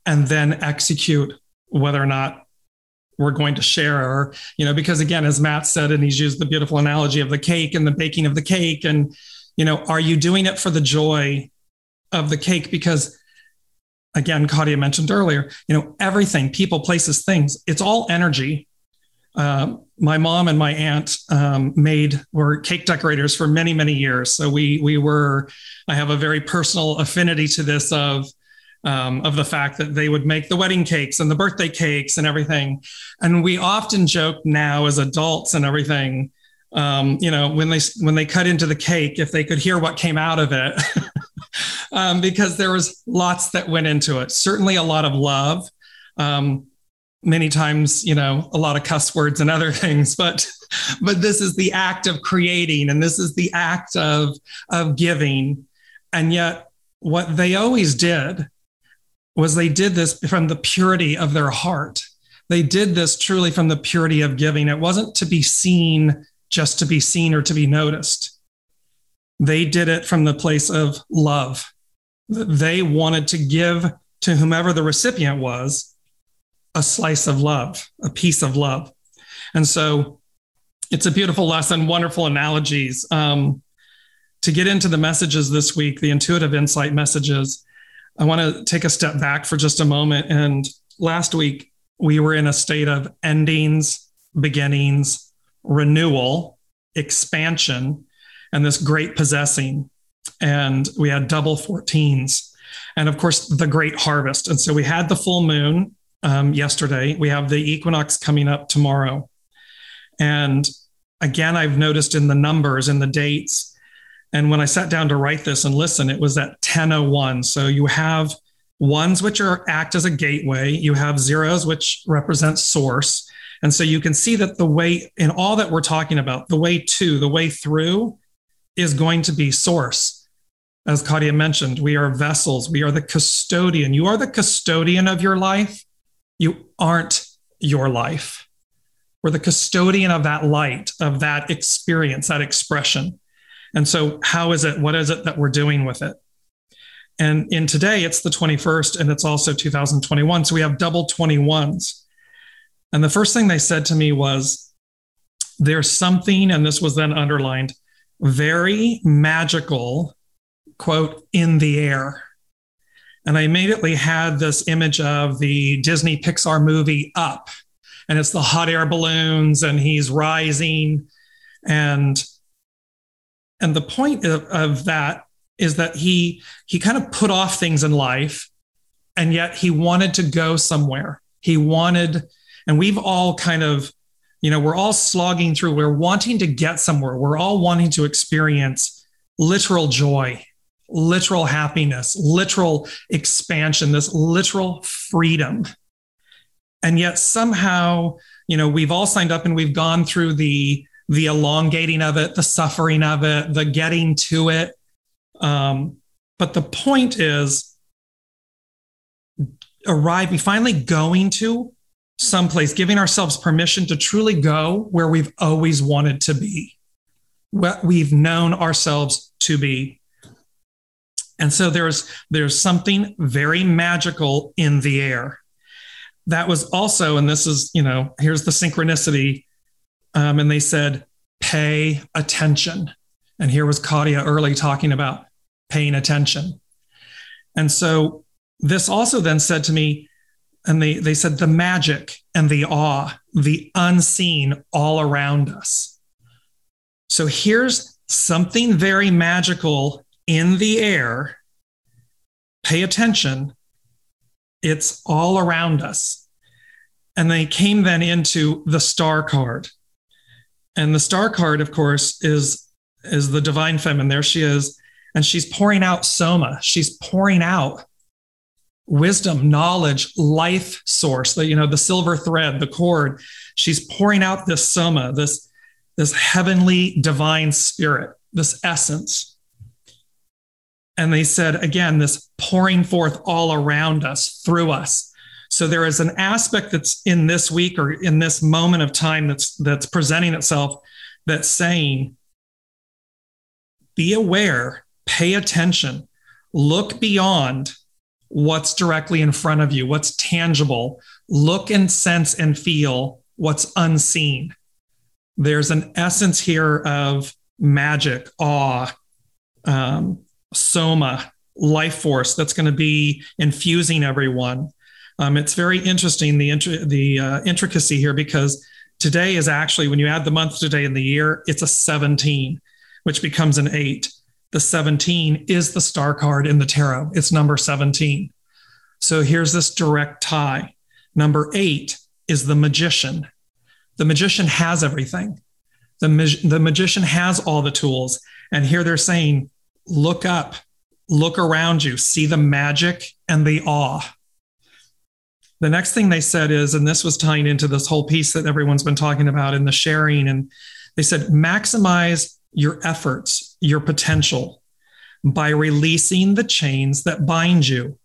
and then execute whether or not we're going to share or you know because again as matt said and he's used the beautiful analogy of the cake and the baking of the cake and you know are you doing it for the joy of the cake because again Katia mentioned earlier you know everything people places things it's all energy um, my mom and my aunt um, made were cake decorators for many many years. So we we were i have a very personal affinity to this of um, of the fact that they would make the wedding cakes and the birthday cakes and everything. And we often joke now as adults and everything um, you know when they when they cut into the cake if they could hear what came out of it um, because there was lots that went into it. Certainly a lot of love. Um, many times you know a lot of cuss words and other things but but this is the act of creating and this is the act of of giving. And yet what they always did was they did this from the purity of their heart. They did this truly from the purity of giving. It wasn't to be seen just to be seen or to be noticed. They did it from the place of love. They wanted to give to whomever the recipient was a slice of love, a piece of love. And so it's a beautiful lesson, wonderful analogies. Um, to get into the messages this week, the intuitive insight messages, I want to take a step back for just a moment. And last week, we were in a state of endings, beginnings, renewal, expansion, and this great possessing. And we had double 14s. And of course, the great harvest. And so we had the full moon um, yesterday. We have the equinox coming up tomorrow. And again, I've noticed in the numbers and the dates. And when I sat down to write this and listen, it was at 1001. So you have ones which are act as a gateway, you have zeros which represent source. And so you can see that the way in all that we're talking about, the way to, the way through is going to be source. As Katia mentioned, we are vessels, we are the custodian. You are the custodian of your life you aren't your life. We're the custodian of that light, of that experience, that expression. And so, how is it? What is it that we're doing with it? And in today, it's the 21st and it's also 2021. So we have double 21s. And the first thing they said to me was, there's something, and this was then underlined, very magical, quote, in the air. And I immediately had this image of the Disney Pixar movie Up, and it's the hot air balloons, and he's rising. And and the point of, of that is that he he kind of put off things in life, and yet he wanted to go somewhere. He wanted, and we've all kind of, you know, we're all slogging through, we're wanting to get somewhere. We're all wanting to experience literal joy literal happiness, literal expansion, this literal freedom. And yet somehow, you know, we've all signed up and we've gone through the the elongating of it, the suffering of it, the getting to it. Um, but the point is arriving, finally going to someplace, giving ourselves permission to truly go where we've always wanted to be, what we've known ourselves to be. And so there's there's something very magical in the air. That was also, and this is, you know, here's the synchronicity. Um, and they said, pay attention. And here was Katia early talking about paying attention. And so this also then said to me, and they, they said the magic and the awe, the unseen all around us. So here's something very magical in the air, pay attention. It's all around us. And they came then into the star card. And the star card, of course, is, is the divine feminine. There she is. And she's pouring out soma. She's pouring out wisdom, knowledge, life source, the, you know, the silver thread, the cord. She's pouring out this soma, this, this heavenly divine spirit, this essence. And they said, again, this pouring forth all around us, through us. So there is an aspect that's in this week or in this moment of time that's that's presenting itself that's saying, be aware, pay attention, look beyond what's directly in front of you, what's tangible, look and sense and feel what's unseen. There's an essence here of magic, awe, um, soma, life force that's going to be infusing everyone. Um, it's very interesting the the uh, intricacy here because today is actually when you add the month today in the year, it's a 17, which becomes an eight. The 17 is the star card in the tarot. It's number 17. So here's this direct tie. Number eight is the magician. The magician has everything. The, the magician has all the tools. And here they're saying, look up, look around you, see the magic and the awe. The next thing they said is, and this was tying into this whole piece that everyone's been talking about in the sharing, and they said, maximize your efforts, your potential by releasing the chains that bind you.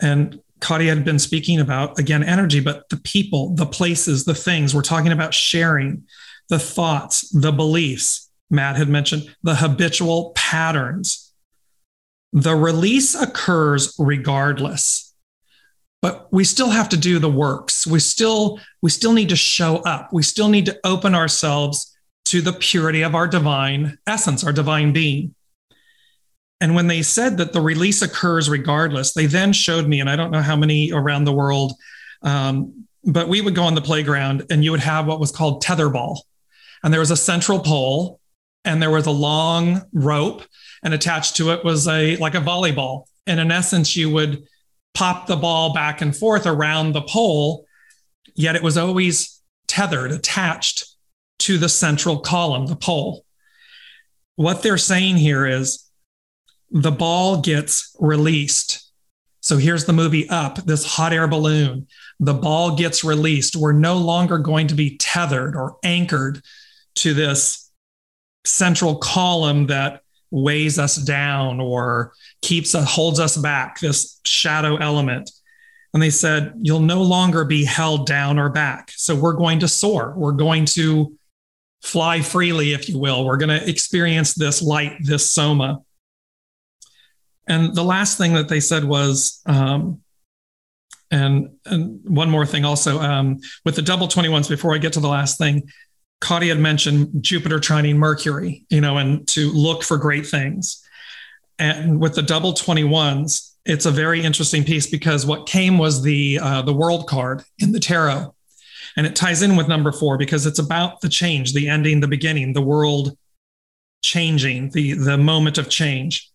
And Kadi had been speaking about, again, energy, but the people, the places, the things. We're talking about sharing the thoughts, the beliefs. Matt had mentioned the habitual patterns. The release occurs regardless but we still have to do the works. We still we still need to show up. We still need to open ourselves to the purity of our divine essence our divine being. And when they said that the release occurs regardless they then showed me and i don't know how many around the world um, but we would go on the playground and you would have what was called tetherball. And there was a central pole and there was a long rope and attached to it was a like a volleyball and in essence you would pop the ball back and forth around the pole, yet it was always tethered, attached to the central column, the pole. What they're saying here is the ball gets released. So here's the movie Up, this hot air balloon. The ball gets released. We're no longer going to be tethered or anchored to this central column that weighs us down or keeps us holds us back this shadow element. And they said you'll no longer be held down or back. So we're going to soar. We're going to fly freely if you will. We're going to experience this light this soma. And the last thing that they said was um, and and one more thing also um, with the double 21s before i get to the last thing Kari had mentioned Jupiter trining Mercury, you know, and to look for great things. And with the double 21s, it's a very interesting piece because what came was the uh, the world card in the tarot. And it ties in with number four because it's about the change, the ending, the beginning, the world changing, the, the moment of change.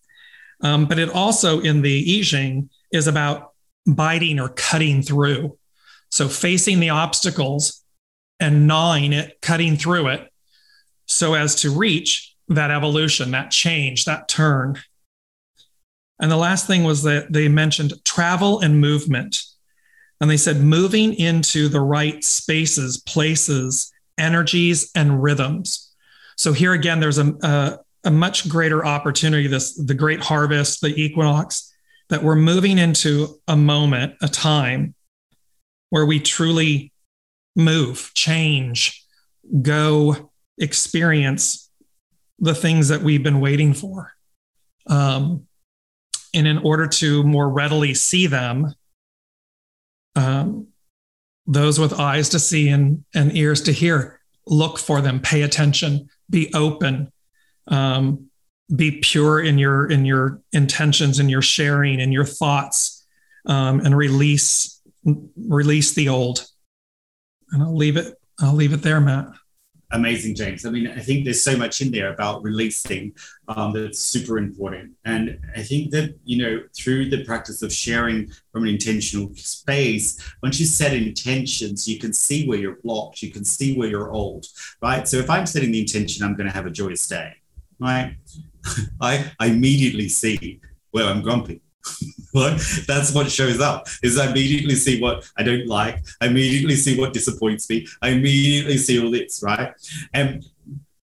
Um, but it also in the I Ching is about biting or cutting through. So facing the obstacles and gnawing it, cutting through it, so as to reach that evolution, that change, that turn. And the last thing was that they mentioned travel and movement. And they said moving into the right spaces, places, energies, and rhythms. So here again, there's a, a, a much greater opportunity, this the great harvest, the equinox, that we're moving into a moment, a time where we truly move, change, go experience the things that we've been waiting for. Um, and in order to more readily see them, um, those with eyes to see and, and ears to hear, look for them, pay attention, be open, um, be pure in your in your intentions and your sharing and your thoughts, um, and release release the old and I'll leave it. I'll leave it there, Matt. Amazing, James. I mean, I think there's so much in there about releasing um, that's super important. And I think that, you know, through the practice of sharing from an intentional space, once you set intentions, you can see where you're blocked, you can see where you're old, right? So if I'm setting the intention, I'm going to have a joyous day, right? I, I immediately see where I'm grumpy That's what shows up is I immediately see what I don't like. I immediately see what disappoints me. I immediately see all this, right? And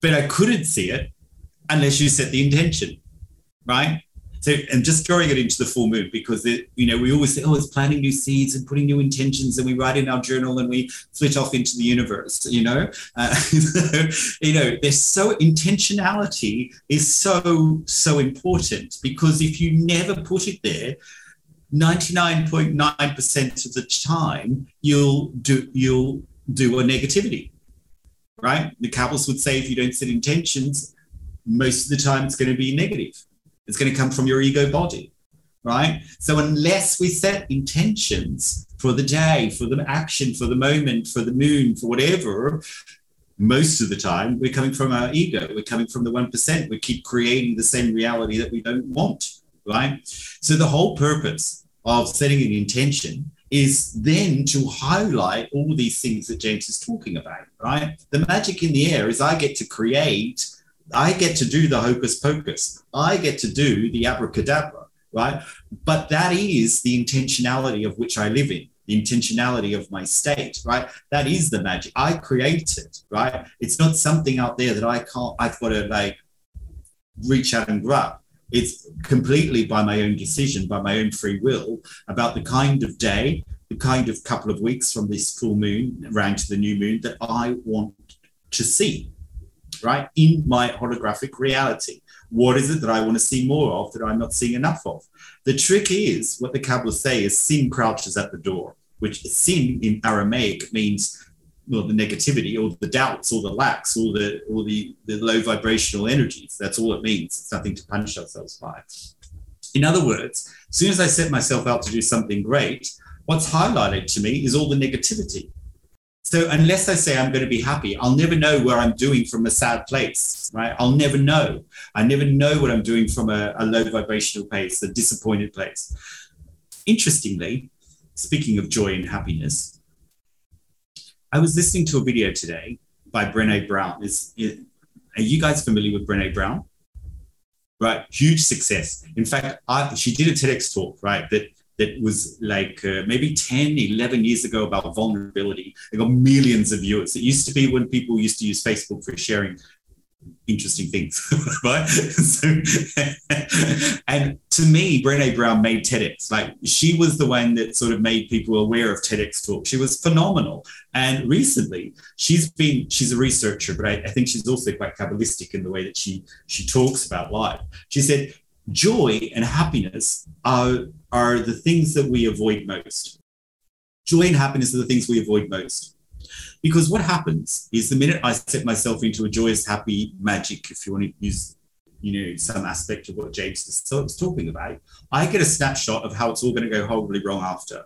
but I couldn't see it unless you set the intention, right? So, and just throwing it into the full moon because it, you know, we always say, oh, it's planting new seeds and putting new intentions, and we write in our journal and we flit off into the universe. You know, uh, you know, there's so intentionality is so so important because if you never put it there, 99.9% of the time you'll do you'll do a negativity right the Kabbalists would say if you don't set intentions most of the time it's going to be negative it's going to come from your ego body right so unless we set intentions for the day for the action for the moment for the moon for whatever most of the time we're coming from our ego we're coming from the 1% we keep creating the same reality that we don't want right? So the whole purpose of setting an intention is then to highlight all these things that James is talking about, right? The magic in the air is I get to create, I get to do the hocus pocus, I get to do the abracadabra, right? But that is the intentionality of which I live in. The intentionality of my state, right? That is the magic. I create it, right? It's not something out there that I can't, I've got to like reach out and grab it's completely by my own decision, by my own free will, about the kind of day, the kind of couple of weeks from this full moon around to the new moon that I want to see, right? In my holographic reality. What is it that I want to see more of that I'm not seeing enough of? The trick is what the Kabbalists say is sin crouches at the door, which sin in Aramaic means well, the negativity or the doubts or the lacks or the or the, the low vibrational energies. That's all it means. It's nothing to punish ourselves by. In other words, as soon as I set myself out to do something great, what's highlighted to me is all the negativity. So unless I say I'm going to be happy, I'll never know where I'm doing from a sad place, right? I'll never know. I never know what I'm doing from a, a low vibrational place, a disappointed place. Interestingly, speaking of joy and happiness, I was listening to a video today by Brene Brown. Is, is are you guys familiar with Brene Brown? Right, huge success. In fact, I, she did a TEDx talk, right, that that was like uh, maybe 10, 11 years ago about vulnerability. It got millions of viewers. It used to be when people used to use Facebook for sharing interesting things, right? so, and to me, Brene Brown made TEDx. Like she was the one that sort of made people aware of TEDx talk. She was phenomenal. And recently, she's been she's a researcher, but I, I think she's also quite kabbalistic in the way that she she talks about life. She said, joy and happiness are are the things that we avoid most. Joy and happiness are the things we avoid most. Because what happens is the minute I set myself into a joyous, happy magic, if you want to use, you know, some aspect of what James is talking about, I get a snapshot of how it's all going to go horribly wrong after.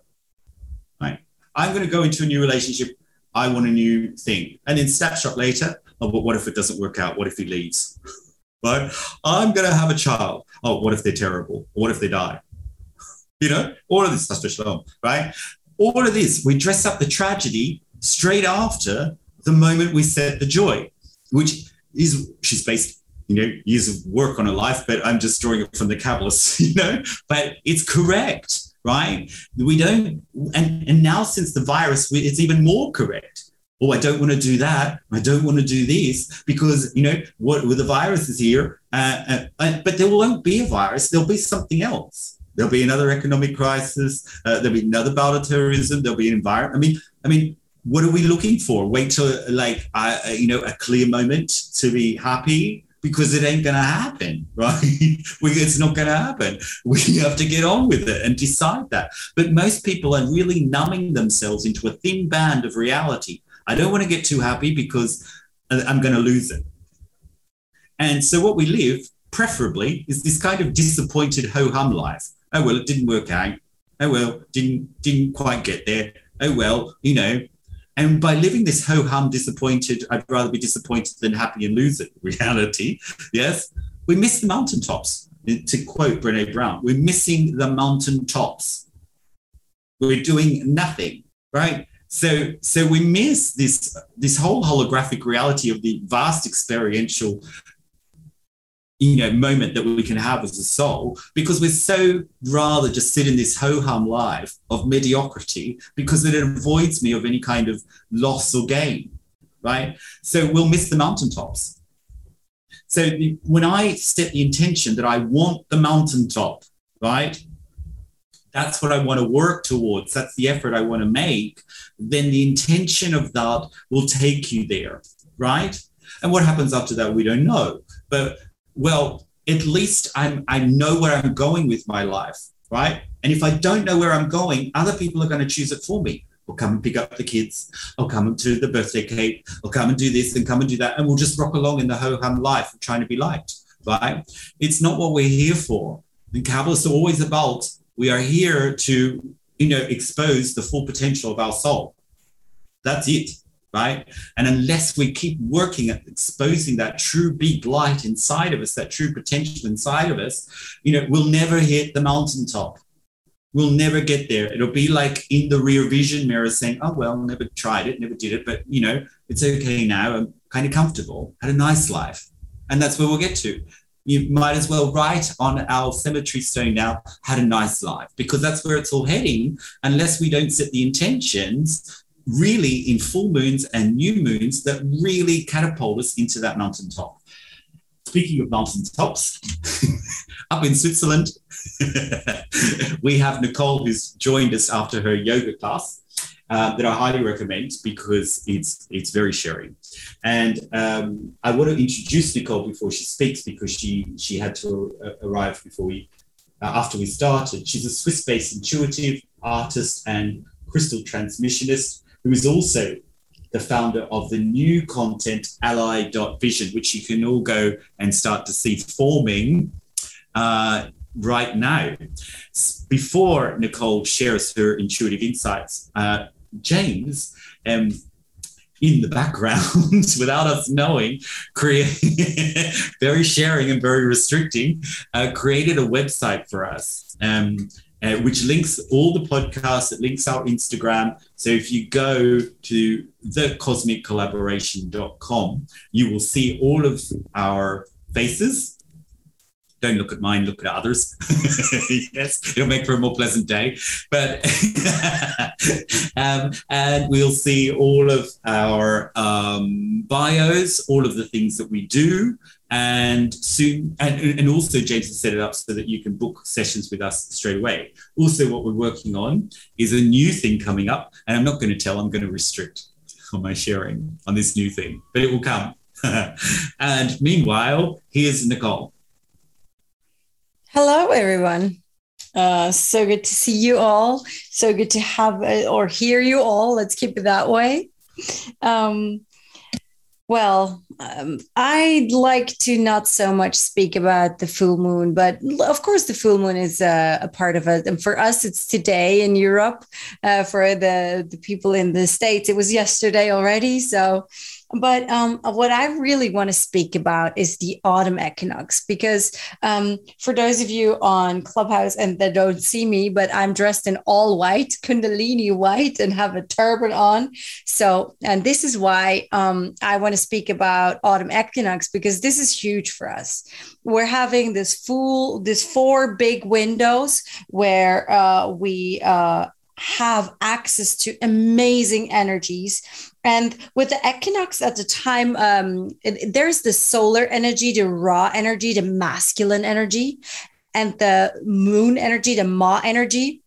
Right? I'm going to go into a new relationship. I want a new thing. And then snapshot later, oh, but what if it doesn't work out? What if he leaves? right? I'm going to have a child. Oh, what if they're terrible? What if they die? You know, all of this right? All of this, we dress up the tragedy straight after the moment we set the joy, which is she's based, you know, years of work on her life, but I'm just drawing it from the Kabbalists, you know, but it's correct, right? We don't, and, and now since the virus, it's even more correct. Oh, I don't want to do that. I don't want to do this because, you know, what with the virus is here, uh, uh, uh, but there won't be a virus. There'll be something else. There'll be another economic crisis. Uh, there'll be another bout of terrorism. There'll be an environment. I mean, I mean, what are we looking for? Wait till like uh, you know a clear moment to be happy because it ain't going to happen, right? it's not going to happen. We have to get on with it and decide that. But most people are really numbing themselves into a thin band of reality. I don't want to get too happy because I'm going to lose it. And so what we live, preferably, is this kind of disappointed ho hum life. Oh well, it didn't work out. Oh well, didn't didn't quite get there. Oh well, you know, and by living this ho hum disappointed, I'd rather be disappointed than happy and lose it reality, yes, we miss the mountaintops. Eh, to quote Brene Brown, we're missing the mountaintops. We're doing nothing, right? So, so we miss this this whole holographic reality of the vast experiential you know moment that we can have as a soul because we're so rather just sit in this ho-hum life of mediocrity because it avoids me of any kind of loss or gain right so we'll miss the mountaintops so when i set the intention that i want the mountaintop right that's what I want to work towards. That's the effort I want to make. Then the intention of that will take you there, right? And what happens after that, we don't know. But well, at least I'm I know where I'm going with my life, right? And if I don't know where I'm going, other people are going to choose it for me. I'll come and pick up the kids. I'll come to the birthday cake. I'll come and do this and come and do that. And we'll just rock along in the ho hum life of trying to be liked, right? It's not what we're here for. The Kabbalists are always about we are here to, you know, expose the full potential of our soul. That's it right? And unless we keep working at exposing that true big light inside of us, that true potential inside of us, you know, we'll never hit the mountaintop. We'll never get there. It'll be like in the rear vision mirror saying, oh, well, never tried it, never did it, but, you know, it's okay now. I'm kind of comfortable, had a nice life. And that's where we'll get to. You might as well write on our cemetery stone now, had a nice life, because that's where it's all heading, unless we don't set the intentions really in full moons and new moons that really catapult us into that mountaintop. Speaking of mountaintops, up in Switzerland, we have Nicole who's joined us after her yoga class. Uh, that I highly recommend because it's it's very sharing. And um, I want to introduce Nicole before she speaks because she she had to uh, arrive before we uh, after we started. She's a Swiss-based intuitive artist and crystal transmissionist who is also the founder of the new content ally.vision, which you can all go and start to see forming uh, right now. Before Nicole shares her intuitive insights, uh, James, um, in the background, without us knowing, create very sharing and very restricting, uh, created a website for us. Um, uh, which links all the podcasts, it links our Instagram. So if you go to thecosmiccollaboration.com, you will see all of our faces. Don't look at mine, look at others. yes, it'll make for a more pleasant day. But um, and we'll see all of our um, bios, all of the things that we do, and soon and, and also james has set it up so that you can book sessions with us straight away also what we're working on is a new thing coming up and i'm not going to tell i'm going to restrict on my sharing on this new thing but it will come and meanwhile here's nicole hello everyone uh, so good to see you all so good to have uh, or hear you all let's keep it that way um, well, um, I'd like to not so much speak about the full moon, but of course, the full moon is a, a part of it. And for us, it's today in Europe. Uh, for the, the people in the States, it was yesterday already. So but um, what I really want to speak about is the autumn equinox, because um, for those of you on Clubhouse and that don't see me, but I'm dressed in all white, Kundalini white, and have a turban on. So, and this is why um, I want to speak about autumn equinox, because this is huge for us. We're having this full, this four big windows where uh, we uh, have access to amazing energies and with the equinox at the time, um, it, there's the solar energy, the Ra energy, the masculine energy, and the moon energy, the Ma energy.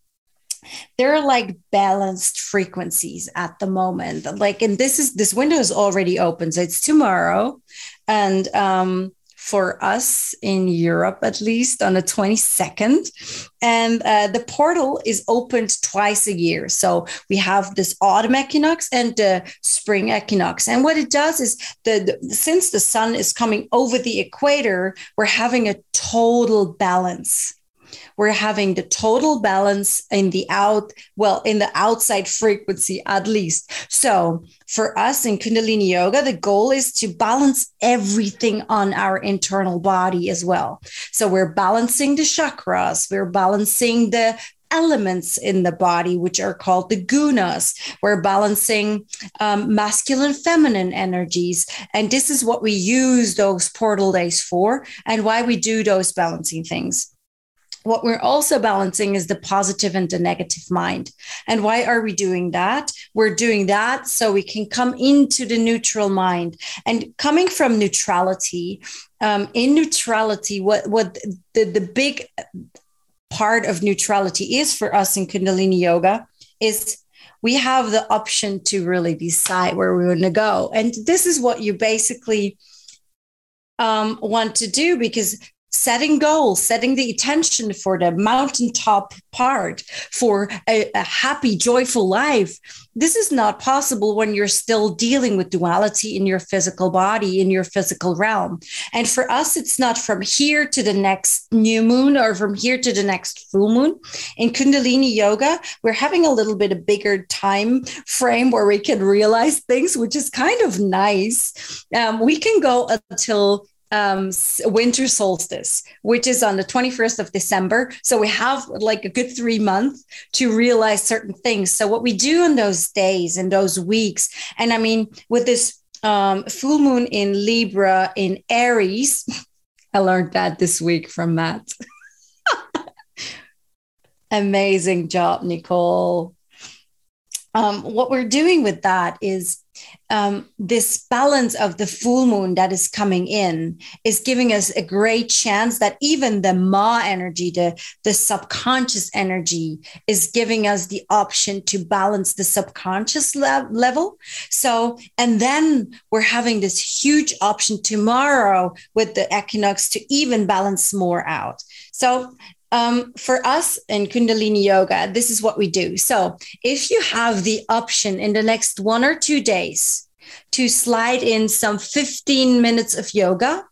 They're like balanced frequencies at the moment. Like, and this is this window is already open, so it's tomorrow, and um, for us in Europe, at least on the 22nd. And uh, the portal is opened twice a year. So we have this autumn equinox and the spring equinox. And what it does is the since the sun is coming over the equator, we're having a total balance we're having the total balance in the out well in the outside frequency at least so for us in kundalini yoga the goal is to balance everything on our internal body as well so we're balancing the chakras we're balancing the elements in the body, which are called the gunas. We're balancing um, masculine, feminine energies. And this is what we use those portal days for and why we do those balancing things what we're also balancing is the positive and the negative mind. And why are we doing that? We're doing that so we can come into the neutral mind. And coming from neutrality, um, in neutrality, what, what the, the big part of neutrality is for us in Kundalini Yoga is we have the option to really decide where we want to go. And this is what you basically um, want to do because setting goals, setting the attention for the mountaintop part, for a, a, happy, joyful life. This is not possible when you're still dealing with duality in your physical body, in your physical realm. And for us, it's not from here to the next new moon or from here to the next full moon. In Kundalini Yoga, we're having a little bit of bigger time frame where we can realize things, which is kind of nice. Um, we can go until um, winter solstice, which is on the 21st of December. So we have like a good three months to realize certain things. So what we do in those days and those weeks, and I mean, with this um, full moon in Libra in Aries, I learned that this week from Matt. Amazing job, Nicole. Um, what we're doing with that is um, this balance of the full moon that is coming in is giving us a great chance that even the ma energy the the subconscious energy is giving us the option to balance the subconscious le- level. So and then we're having this huge option tomorrow with the equinox to even balance more out. So um, for us in Kundalini Yoga, this is what we do. So, if you have the option in the next one or two days to slide in some 15 minutes of yoga,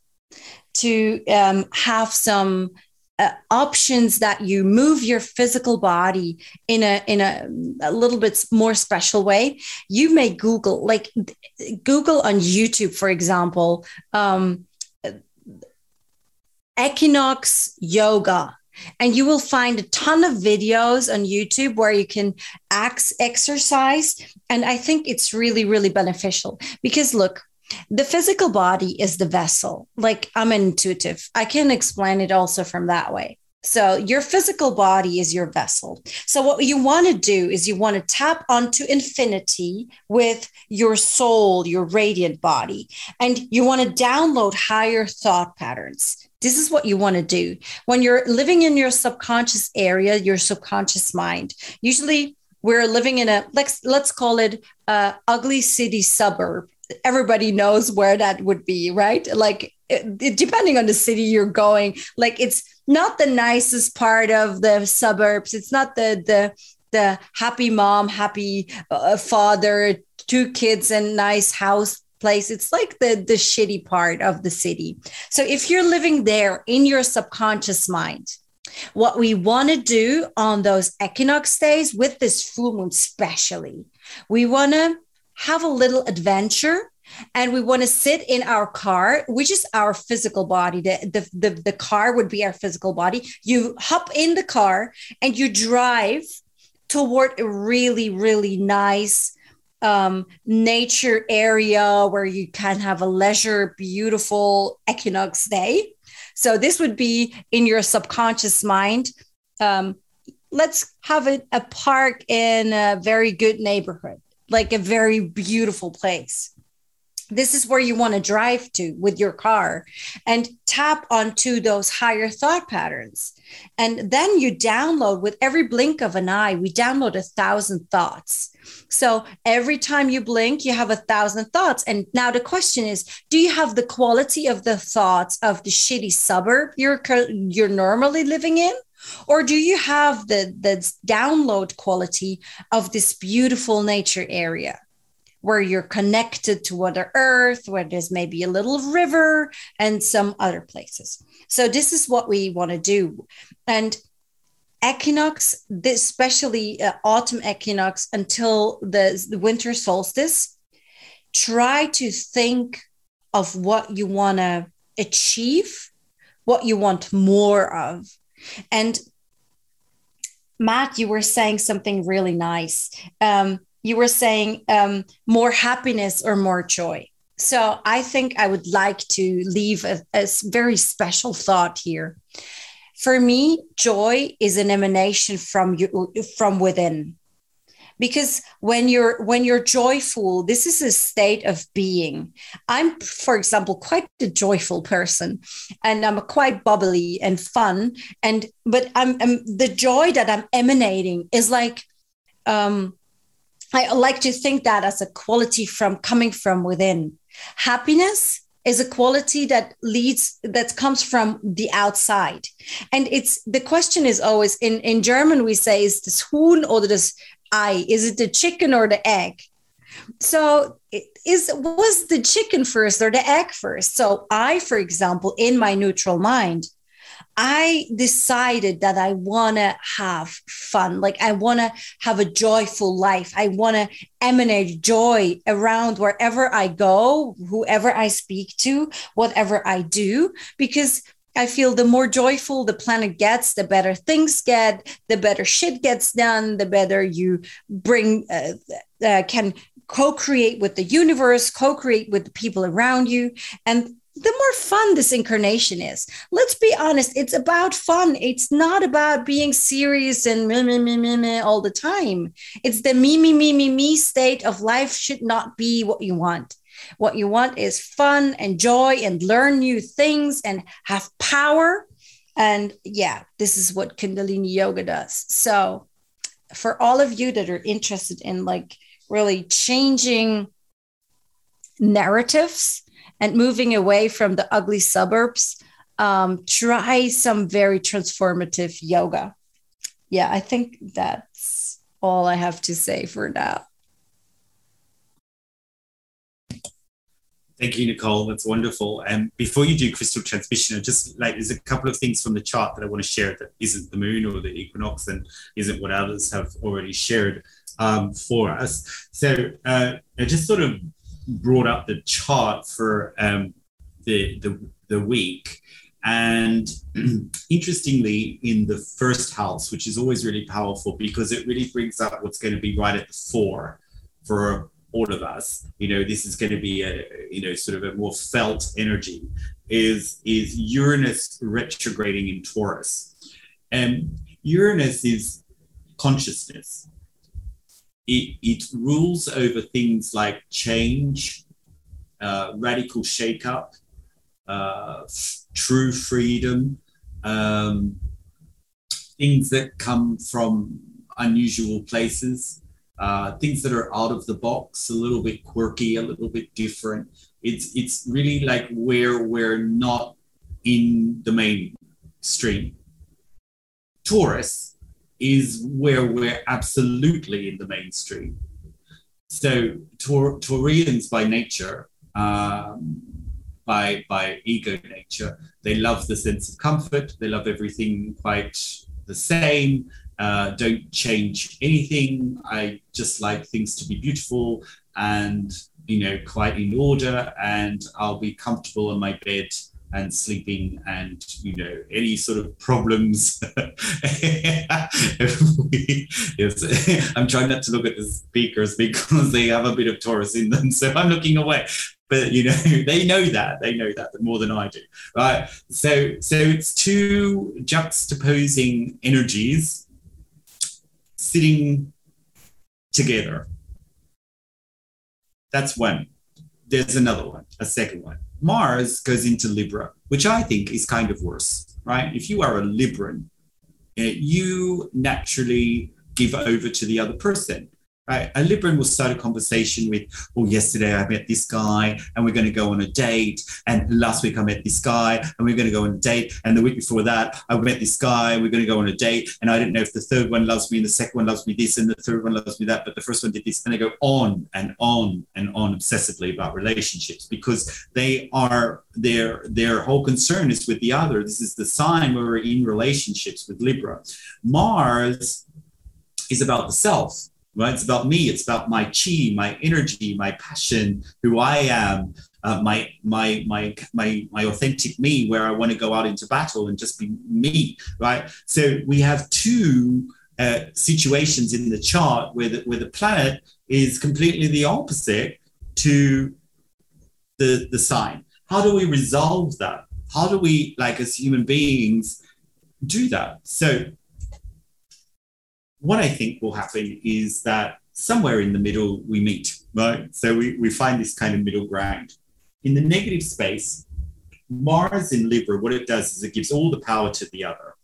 to um, have some uh, options that you move your physical body in a in a, a little bit more special way you may google like google on youtube for example um, equinox yoga and you will find a ton of videos on YouTube where you can ax- exercise. And I think it's really, really beneficial because look, the physical body is the vessel. Like I'm intuitive. I can explain it also from that way. So your physical body is your vessel. So what you want to do is you want to tap onto infinity with your soul, your radiant body, and you want to download higher thought patterns. This is what you want to do. When you're living in your subconscious area, your subconscious mind, usually we're living in a let's let's call it ugly city suburb. Everybody knows where that would be, right? Like it, depending on the city you're going, like it's not the nicest part of the suburbs. It's not the the the happy mom, happy uh, father, two kids and nice house place. It's like the, the shitty part of the city. So if you're living there in your subconscious mind, what we want to do on those equinox days with this full moon, especially, we want to have a little adventure and we want to sit in our car, which is our physical body. The, the, the, the car would be our physical body. You hop in the car and you drive toward a really, really nice um, nature area where you can have a leisure, beautiful equinox day. So this would be in your subconscious mind. Um, let's have it a park in a very good neighborhood, like a very beautiful place this is where you want to drive to with your car and tap onto those higher thought patterns. And then you download with every blink of an eye, we download a thousand thoughts. So every time you blink, you have a thousand thoughts. And now the question is, do you have the quality of the thoughts of the shitty suburb you're you're normally living in? Or do you have the, the download quality of this beautiful nature area? Where you're connected to Mother Earth, where there's maybe a little river and some other places. So this is what we want to do. And equinox, especially uh, autumn equinox until the, the winter solstice, try to think of what you want to achieve, what you want more of. And Matt, you were saying something really nice. Um, you were saying um, more happiness or more joy. So I think I would like to leave a, a very special thought here. For me, joy is an emanation from you from within because when you're when you're joyful this is a state of being i'm for example quite a joyful person and i'm quite bubbly and fun and but i'm, I'm the joy that i'm emanating is like um i like to think that as a quality from coming from within happiness is a quality that leads that comes from the outside and it's the question is always in in german we say is this huhn or this Ei? Is it the chicken or the egg? So is was the chicken first or the egg first? So I, for example, in my neutral mind, I decided that I want to have fun. Like I want to have a joyful life. I want to emanate joy around wherever I go, whoever I speak to, whatever I do, because I feel the more joyful the planet gets, the better things get, the better shit gets done, the better you bring, uh, uh, can co create with the universe, co create with the people around you. And the more fun this incarnation is. Let's be honest, it's about fun. It's not about being serious and meh, meh, meh, meh, meh all the time. It's the me, me, me, me, me state of life should not be what you want. What you want is fun and joy and learn new things and have power. And yeah, this is what Kundalini Yoga does. So, for all of you that are interested in like really changing narratives and moving away from the ugly suburbs, um, try some very transformative yoga. Yeah, I think that's all I have to say for now. Thank you, Nicole. That's wonderful. And before you do crystal transmission, I just like there's a couple of things from the chart that I want to share that isn't the moon or the equinox and isn't what others have already shared um, for us. So uh, I just sort of brought up the chart for um, the, the the week. And interestingly, in the first house, which is always really powerful because it really brings up what's going to be right at the fore for all of us. You know this is going to be a you know sort of a more felt energy is is uranus retrograding in taurus. And uranus is consciousness it, it rules over things like change uh, radical shakeup uh, f- true freedom um, things that come from unusual places uh, things that are out of the box, a little bit quirky, a little bit different. It's it's really like where we're not in the mainstream. Taurus is where we're absolutely in the mainstream. So Taur- Taurians by nature, um, by by ego nature, they love the sense of comfort. They love everything quite the same. Uh, don't change anything. I just like things to be beautiful and you know quite in order, and I'll be comfortable in my bed and sleeping and you know any sort of problems i'm trying not to look at the speakers because they have a bit of taurus in them so i'm looking away but you know they know that they know that more than i do right so so it's two juxtaposing energies sitting together. That's one. There's another one, a second one. Mars goes into Libra, which I think is kind of worse, right? If you are a Libran, eh, you naturally give over to the other person right? A Libran will start a conversation with, oh, yesterday I met this guy and we're going to go on a date. And last week I met this guy and we're going to go on a date. And the week before that, I met this guy and we're going to go on a date. And I don't know if the third one loves me and the second one loves me this and the third one loves me that, but the first one did this. And they go on and on and on obsessively about relationships because they are their their whole concern is with the other. This is the sign where we're in relationships with Libra. Mars is about the self right? It's about me. It's about my chi, my energy, my passion, who I am, uh, my my my my my authentic me, where I want to go out into battle and just be me, right? So we have two uh, situations in the chart where the, where the planet is completely the opposite to the, the sign. How do we resolve that? How do we, like as human beings, do that? So, what I think will happen is that somewhere in the middle we meet, right? So we, we find this kind of middle ground. In the negative space, Mars in Libra, what it does is it gives all the power to the other,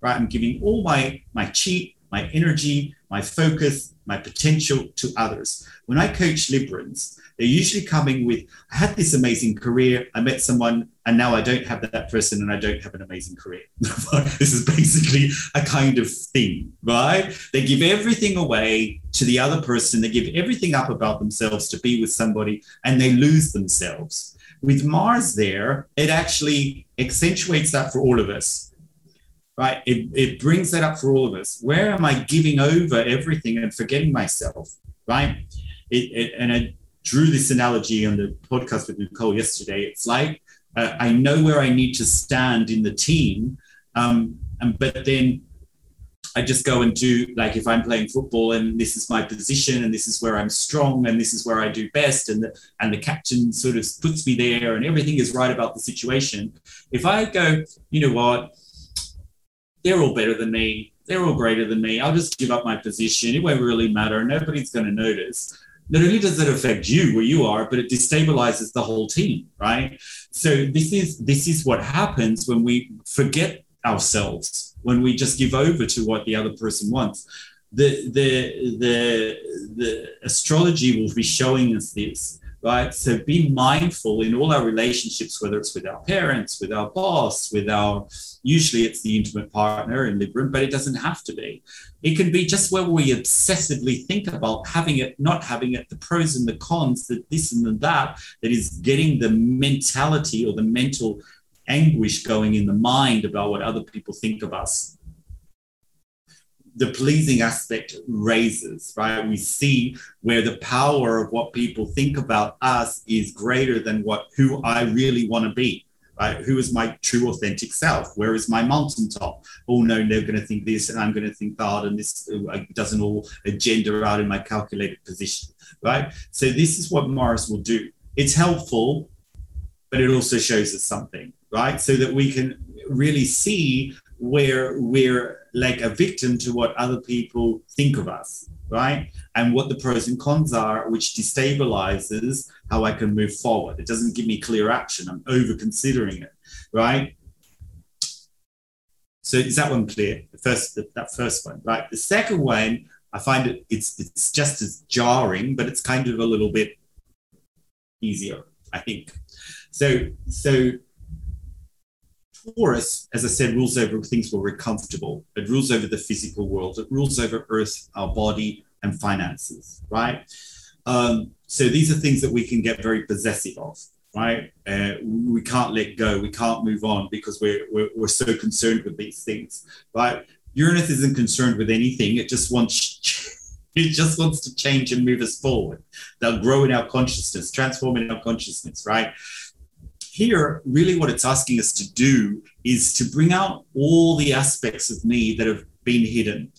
right? I'm giving all my my chi, my energy, my focus, my potential to others. When I coach Librans, they're usually coming with, I had this amazing career, I met someone, and now I don't have that person and I don't have an amazing career. this is basically a kind of thing, right? They give everything away to the other person, they give everything up about themselves to be with somebody, and they lose themselves. With Mars there, it actually accentuates that for all of us right? It, it brings that up for all of us. Where am I giving over everything and forgetting myself, right? It, it, and I drew this analogy on the podcast with Nicole yesterday. It's like uh, I know where I need to stand in the team, um, and but then I just go and do like if I'm playing football and this is my position and this is where I'm strong and this is where I do best and the, and the captain sort of puts me there and everything is right about the situation. If I go, you know what, they're all better than me. They're all greater than me. I'll just give up my position. It won't really matter. Nobody's going to notice. Not only does it affect you where you are, but it destabilizes the whole team, right? So this is this is what happens when we forget ourselves, when we just give over to what the other person wants. The the the the astrology will be showing us this right? So be mindful in all our relationships, whether it's with our parents, with our boss, with our, usually it's the intimate partner in Libra, but it doesn't have to be. It can be just where we obsessively think about having it, not having it, the pros and the cons, the this and the that, that is getting the mentality or the mental anguish going in the mind about what other people think of us the pleasing aspect raises, right? We see where the power of what people think about us is greater than what who I really want to be. Right? Who is my true authentic self? Where is my mountaintop? Oh no, they're going to think this, and I'm going to think that, and this uh, doesn't all agenda out in my calculated position, right? So this is what Mars will do. It's helpful, but it also shows us something, right? So that we can really see where we're like a victim to what other people think of us, right? And what the pros and cons are, which destabilizes how I can move forward. It doesn't give me clear action. I'm over considering it, right? So is that one clear? The first, that first one, right? The second one, I find it it's it's just as jarring, but it's kind of a little bit easier, I think. So so Taurus, as I said, rules over things where we're comfortable. It rules over the physical world. It rules over Earth, our body, and finances, right? Um, so these are things that we can get very possessive of, right? Uh, we can't let go. We can't move on because we're, we're, we're so concerned with these things, right? Uranus isn't concerned with anything. It just wants it just wants to change and move us forward. They'll grow in our consciousness, transform in our consciousness, right? Here, really what it's asking us to do is to bring out all the aspects of me that have been hidden.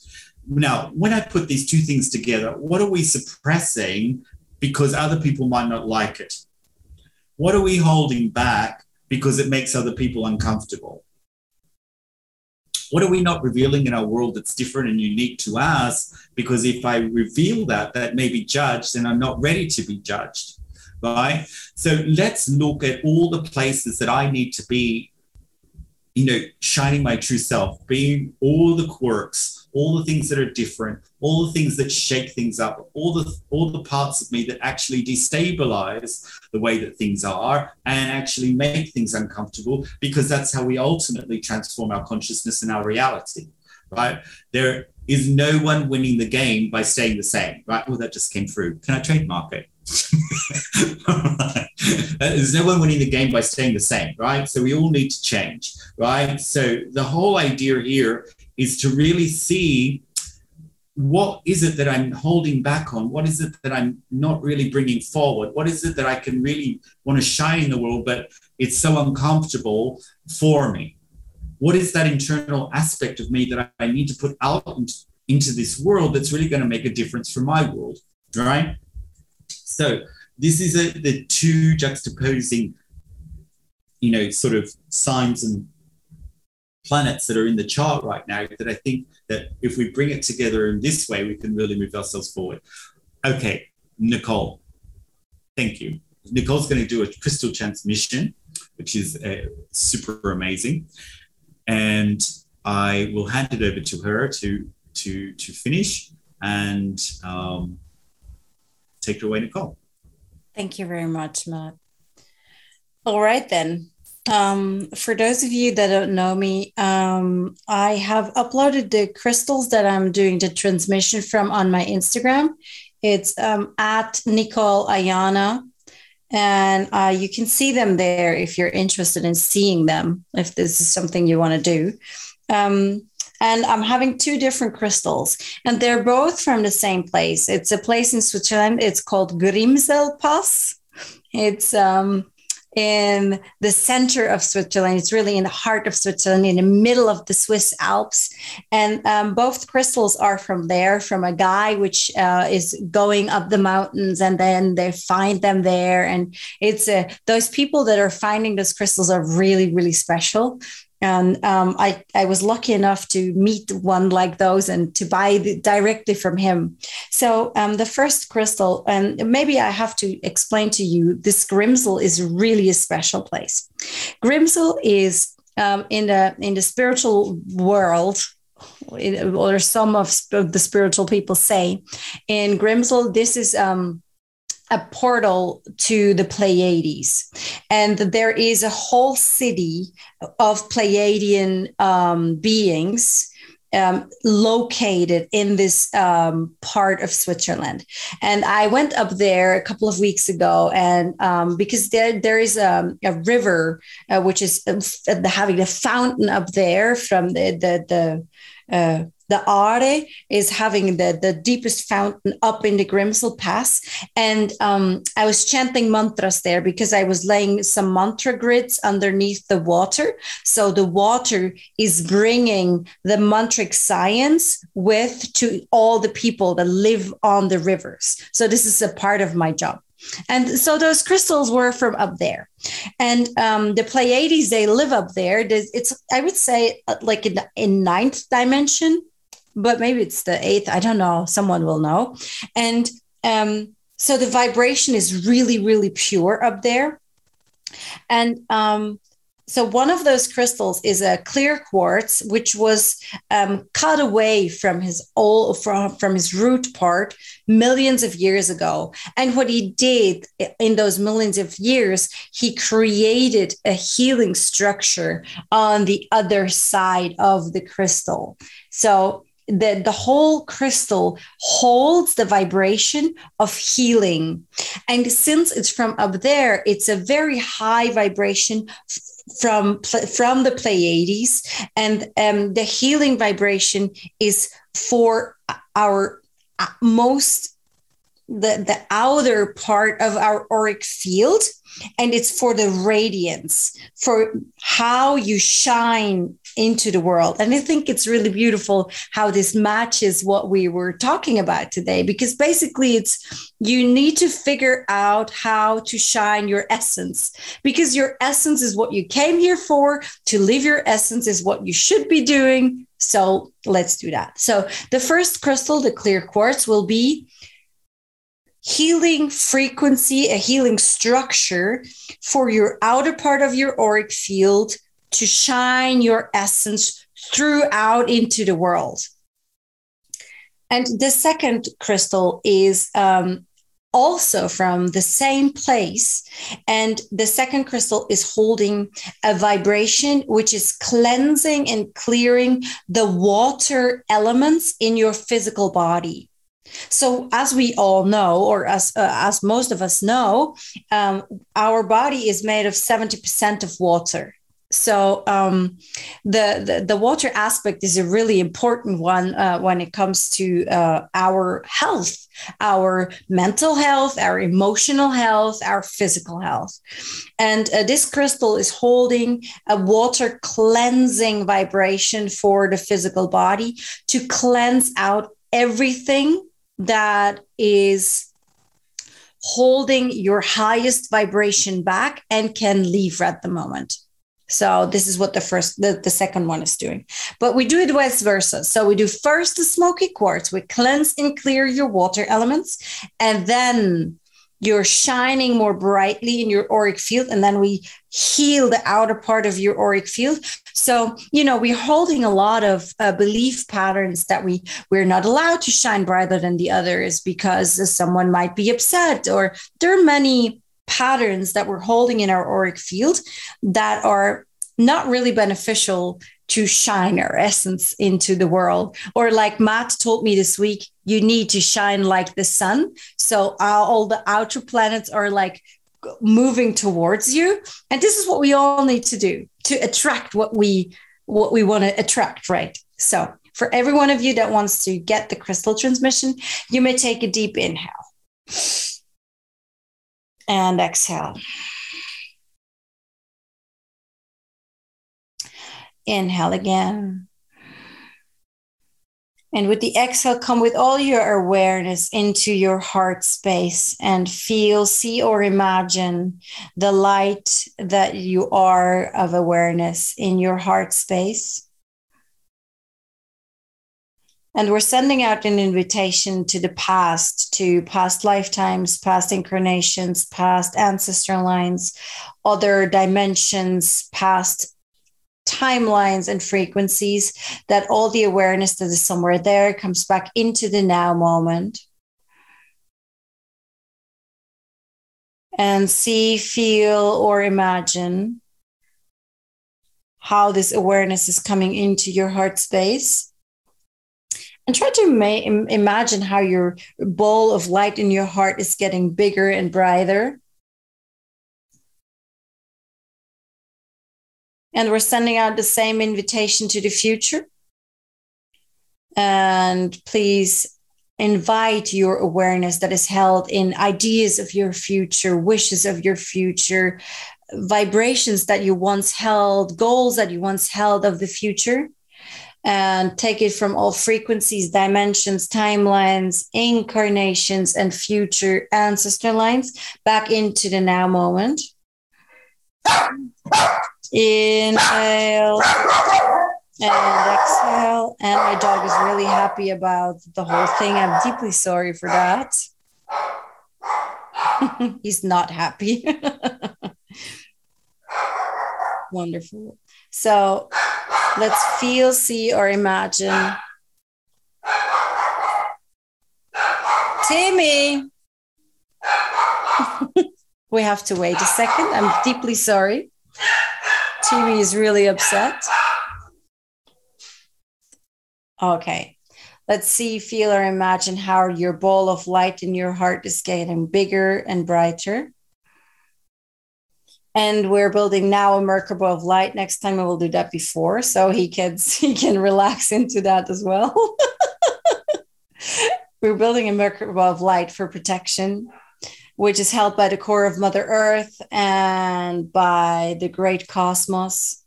Now, when I put these two things together, what are we suppressing because other people might not like it? What are we holding back because it makes other people uncomfortable? What are we not revealing in our world that's different and unique to us? Because if I reveal that, that may be judged and I'm not ready to be judged right? So let's look at all the places that I need to be, you know, shining my true self, being all the quirks, all the things that are different, all the things that shake things up, all the all the parts of me that actually destabilize the way that things are and actually make things uncomfortable because that's how we ultimately transform our consciousness and our reality right? There is no one winning the game by staying the same right? Well that just came through. Can i trademark it There's no one winning the game by staying the same, right? So we all need to change, right? So the whole idea here is to really see what is it that I'm holding back on? What is it that I'm not really bringing forward? What is it that I can really want to shine in the world, but it's so uncomfortable for me? What is that internal aspect of me that I need to put out into this world that's really going to make a difference for my world, right? So this is a, the two juxtaposing, you know, sort of signs and planets that are in the chart right now that I think that if we bring it together in this way, we can really move ourselves forward. Okay, Nicole, thank you. Nicole's going to do a crystal transmission, which is uh, super amazing. And I will hand it over to her to to to finish and um, take it away, Nicole. Thank you very much, Matt. All right then. Um, for those of you that don't know me, um, I have uploaded the crystals that I'm doing the transmission from on my Instagram. It's um, at Nicole Ayana. And uh, you can see them there if you're interested in seeing them, if this is something you want to do. And I'm having two different crystals, and they're both from the same place. It's a place in Switzerland. It's called Grimsel Pass. It's um, in the center of Switzerland. It's really in the heart of Switzerland, in the middle of the Swiss Alps. And um, both crystals are from there, from a guy which uh, is going up the mountains, and then they find them there. And it's uh, those people that are finding those crystals are really, really special and um, I, I was lucky enough to meet one like those and to buy the, directly from him. So um, the first crystal, and maybe I have to explain to you, this Grimsel is really a special place. Grimsel is um, in the in the spiritual world. Or some of the spiritual people say, in Grimsel, this is um, a portal to the Pleiades. And there is a whole city of Pleiadian um, beings. Um, located in this um, part of Switzerland, and I went up there a couple of weeks ago, and um, because there there is a, a river uh, which is uh, having a fountain up there from the the the uh, the Aare is having the, the deepest fountain up in the Grimsel Pass. And um, I was chanting mantras there because I was laying some mantra grids underneath the water. So the water is bringing the mantric science with to all the people that live on the rivers. So this is a part of my job. And so those crystals were from up there. And um, the Pleiades, they live up there. It's, I would say, uh, like in, in ninth dimension but maybe it's the eighth. I don't know. Someone will know. And um, so the vibration is really, really pure up there. And um, so one of those crystals is a clear quartz, which was um, cut away from his old from, from his root part millions of years ago. And what he did in those millions of years, he created a healing structure on the other side of the crystal. So the, the whole crystal holds the vibration of healing. And since it's from up there, it's a very high vibration from from the Pleiades, and um, the healing vibration is for our uh, most the the outer part of our auric field and it's for the radiance for how you shine into the world. And i think it's really beautiful how this matches what we were talking about today because basically it's you need to figure out how to shine your essence because your essence is what you came here for. To live your essence is what you should be doing. So let's do that. So the first crystal the clear quartz will be healing frequency, a healing structure for your outer part of your auric field to shine your essence throughout into the world. And the second crystal is um, also from the same place. And the second crystal is holding a vibration which is cleansing and clearing the water elements in your physical body. So, as we all know, or as uh, as most of us know, um, our body is made of seventy percent of water. So um, the, the, the water aspect is a really important one uh, when it comes to uh, our health, our mental health, our emotional health, our physical health. And uh, this crystal is holding a water cleansing vibration for the physical body to cleanse out everything that is holding your highest vibration back and can leave at the moment. So this is what the first, the, the second one is doing. But we do it vice versa. So we do first the smoky quartz, we cleanse and clear your water elements, and then you're shining more brightly in your auric field and then we heal the outer part of your auric field so you know we're holding a lot of uh, belief patterns that we we're not allowed to shine brighter than the others because someone might be upset or there are many patterns that we're holding in our auric field that are not really beneficial to shine our essence into the world. Or, like Matt told me this week, you need to shine like the sun. So, all the outer planets are like moving towards you. And this is what we all need to do to attract what we what we want to attract, right? So, for every one of you that wants to get the crystal transmission, you may take a deep inhale and exhale. Inhale again. And with the exhale, come with all your awareness into your heart space and feel, see, or imagine the light that you are of awareness in your heart space. And we're sending out an invitation to the past, to past lifetimes, past incarnations, past ancestral lines, other dimensions, past timelines and frequencies, that all the awareness that is somewhere there comes back into the now moment. And see, feel, or imagine how this awareness is coming into your heart space and try to ma- imagine how your ball of light in your heart is getting bigger and brighter. And we're sending out the same invitation to the future. And please invite your awareness that is held in ideas of your future, wishes of your future, vibrations that you once held, goals that you once held of the future and take it from all frequencies, dimensions, timelines, incarnations, and future ancestor lines back into the now moment. Inhale and exhale. And my dog is really happy about the whole thing. I'm deeply sorry for that. He's not happy. Wonderful. So Let's feel, see, or imagine. Timmy. we have to wait a second. I'm deeply sorry. Timmy is really upset. Okay. Let's see, feel, or imagine how your ball of light in your heart is getting bigger and brighter and we're building now a Merkaba of light. Next time I will do that before, so he can he can relax into that as well. we're building a Merkaba of light for protection, which is held by the core of Mother Earth and by the great cosmos.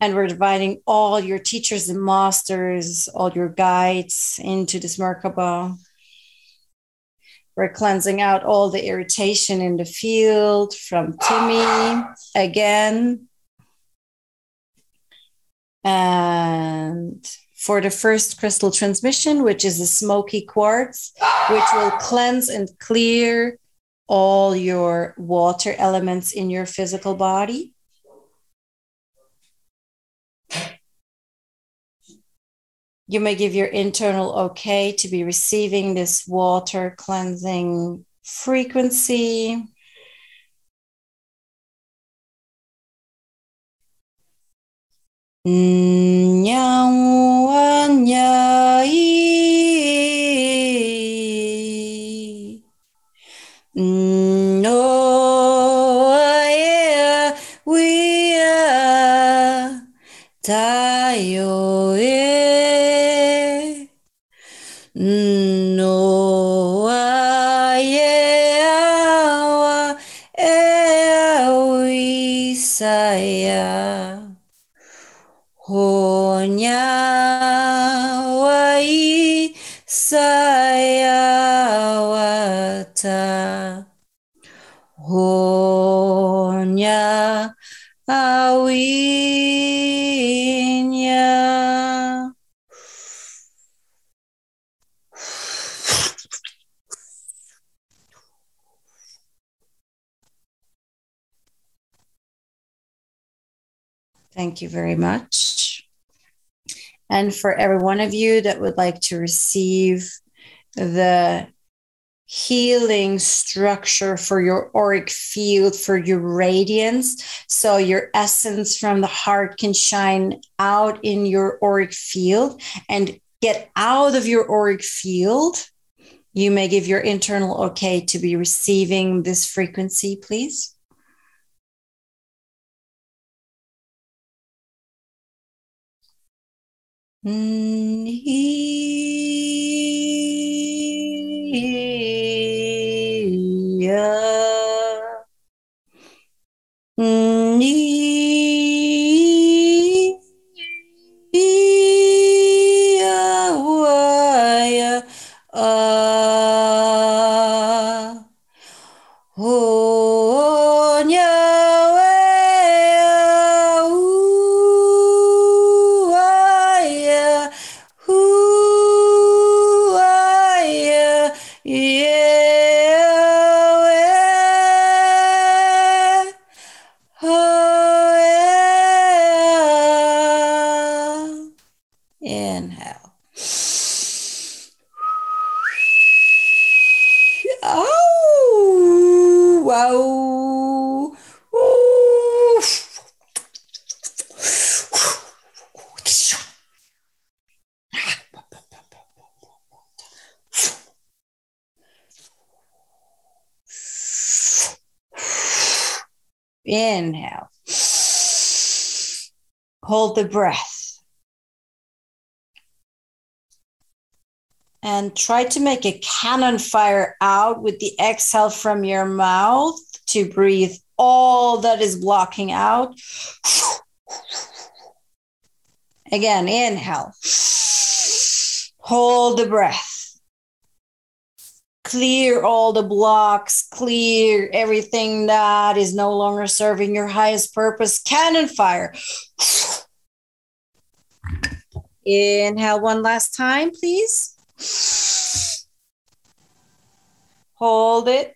And we're dividing all your teachers and masters, all your guides into this Merkaba we're cleansing out all the irritation in the field from Timmy again. And for the first crystal transmission, which is a smoky quartz, which will cleanse and clear all your water elements in your physical body. You may give your internal okay to be receiving this water cleansing frequency. No, you very much. And for every one of you that would like to receive the healing structure for your auric field, for your radiance. So your essence from the heart can shine out in your auric field and get out of your auric field. You may give your internal okay to be receiving this frequency, please. Inhale. The breath. And try to make a cannon fire out with the exhale from your mouth to breathe all that is blocking out. Again, inhale. Hold the breath. Clear all the blocks, clear everything that is no longer serving your highest purpose. Cannon fire. Inhale one last time, please. Hold it.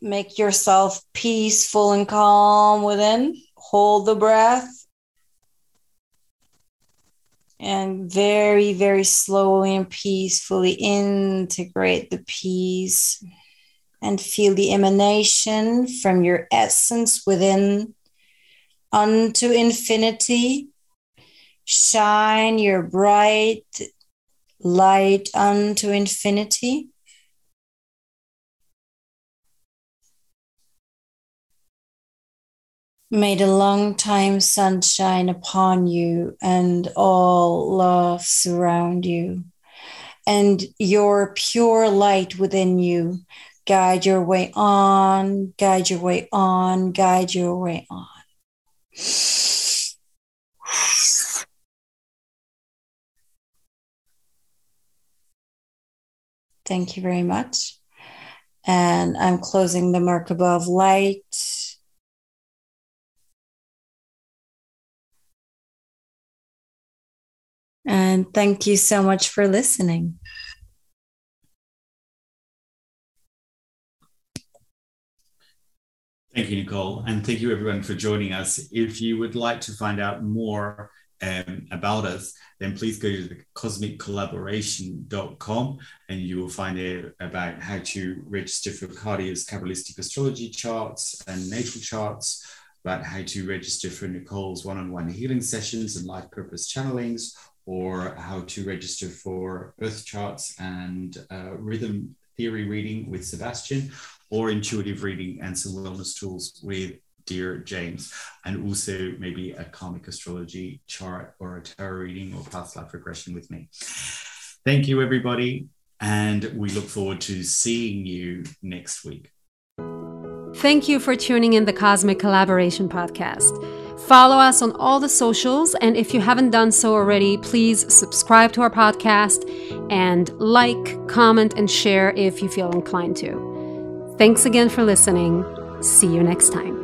Make yourself peaceful and calm within. Hold the breath. And very, very slowly and peacefully integrate the peace and feel the emanation from your essence within unto infinity. Shine your bright light unto infinity. May the long time sun shine upon you and all love surround you. And your pure light within you guide your way on, guide your way on, guide your way on. Thank you very much. And I'm closing the Merkaba of light. And thank you so much for listening. Thank you, Nicole. And thank you, everyone, for joining us. If you would like to find out more um, about us, then please go to the cosmiccollaboration.com and you will find out about how to register for Cardia's Kabbalistic astrology charts and natal charts, about how to register for Nicole's one on one healing sessions and life purpose channelings, or how to register for earth charts and uh, rhythm theory reading with Sebastian, or intuitive reading and some wellness tools with Dear James, and also maybe a karmic astrology chart or a tarot reading or past life regression with me. Thank you, everybody, and we look forward to seeing you next week. Thank you for tuning in the Cosmic Collaboration Podcast. Follow us on all the socials, and if you haven't done so already, please subscribe to our podcast and like, comment, and share if you feel inclined to. Thanks again for listening. See you next time.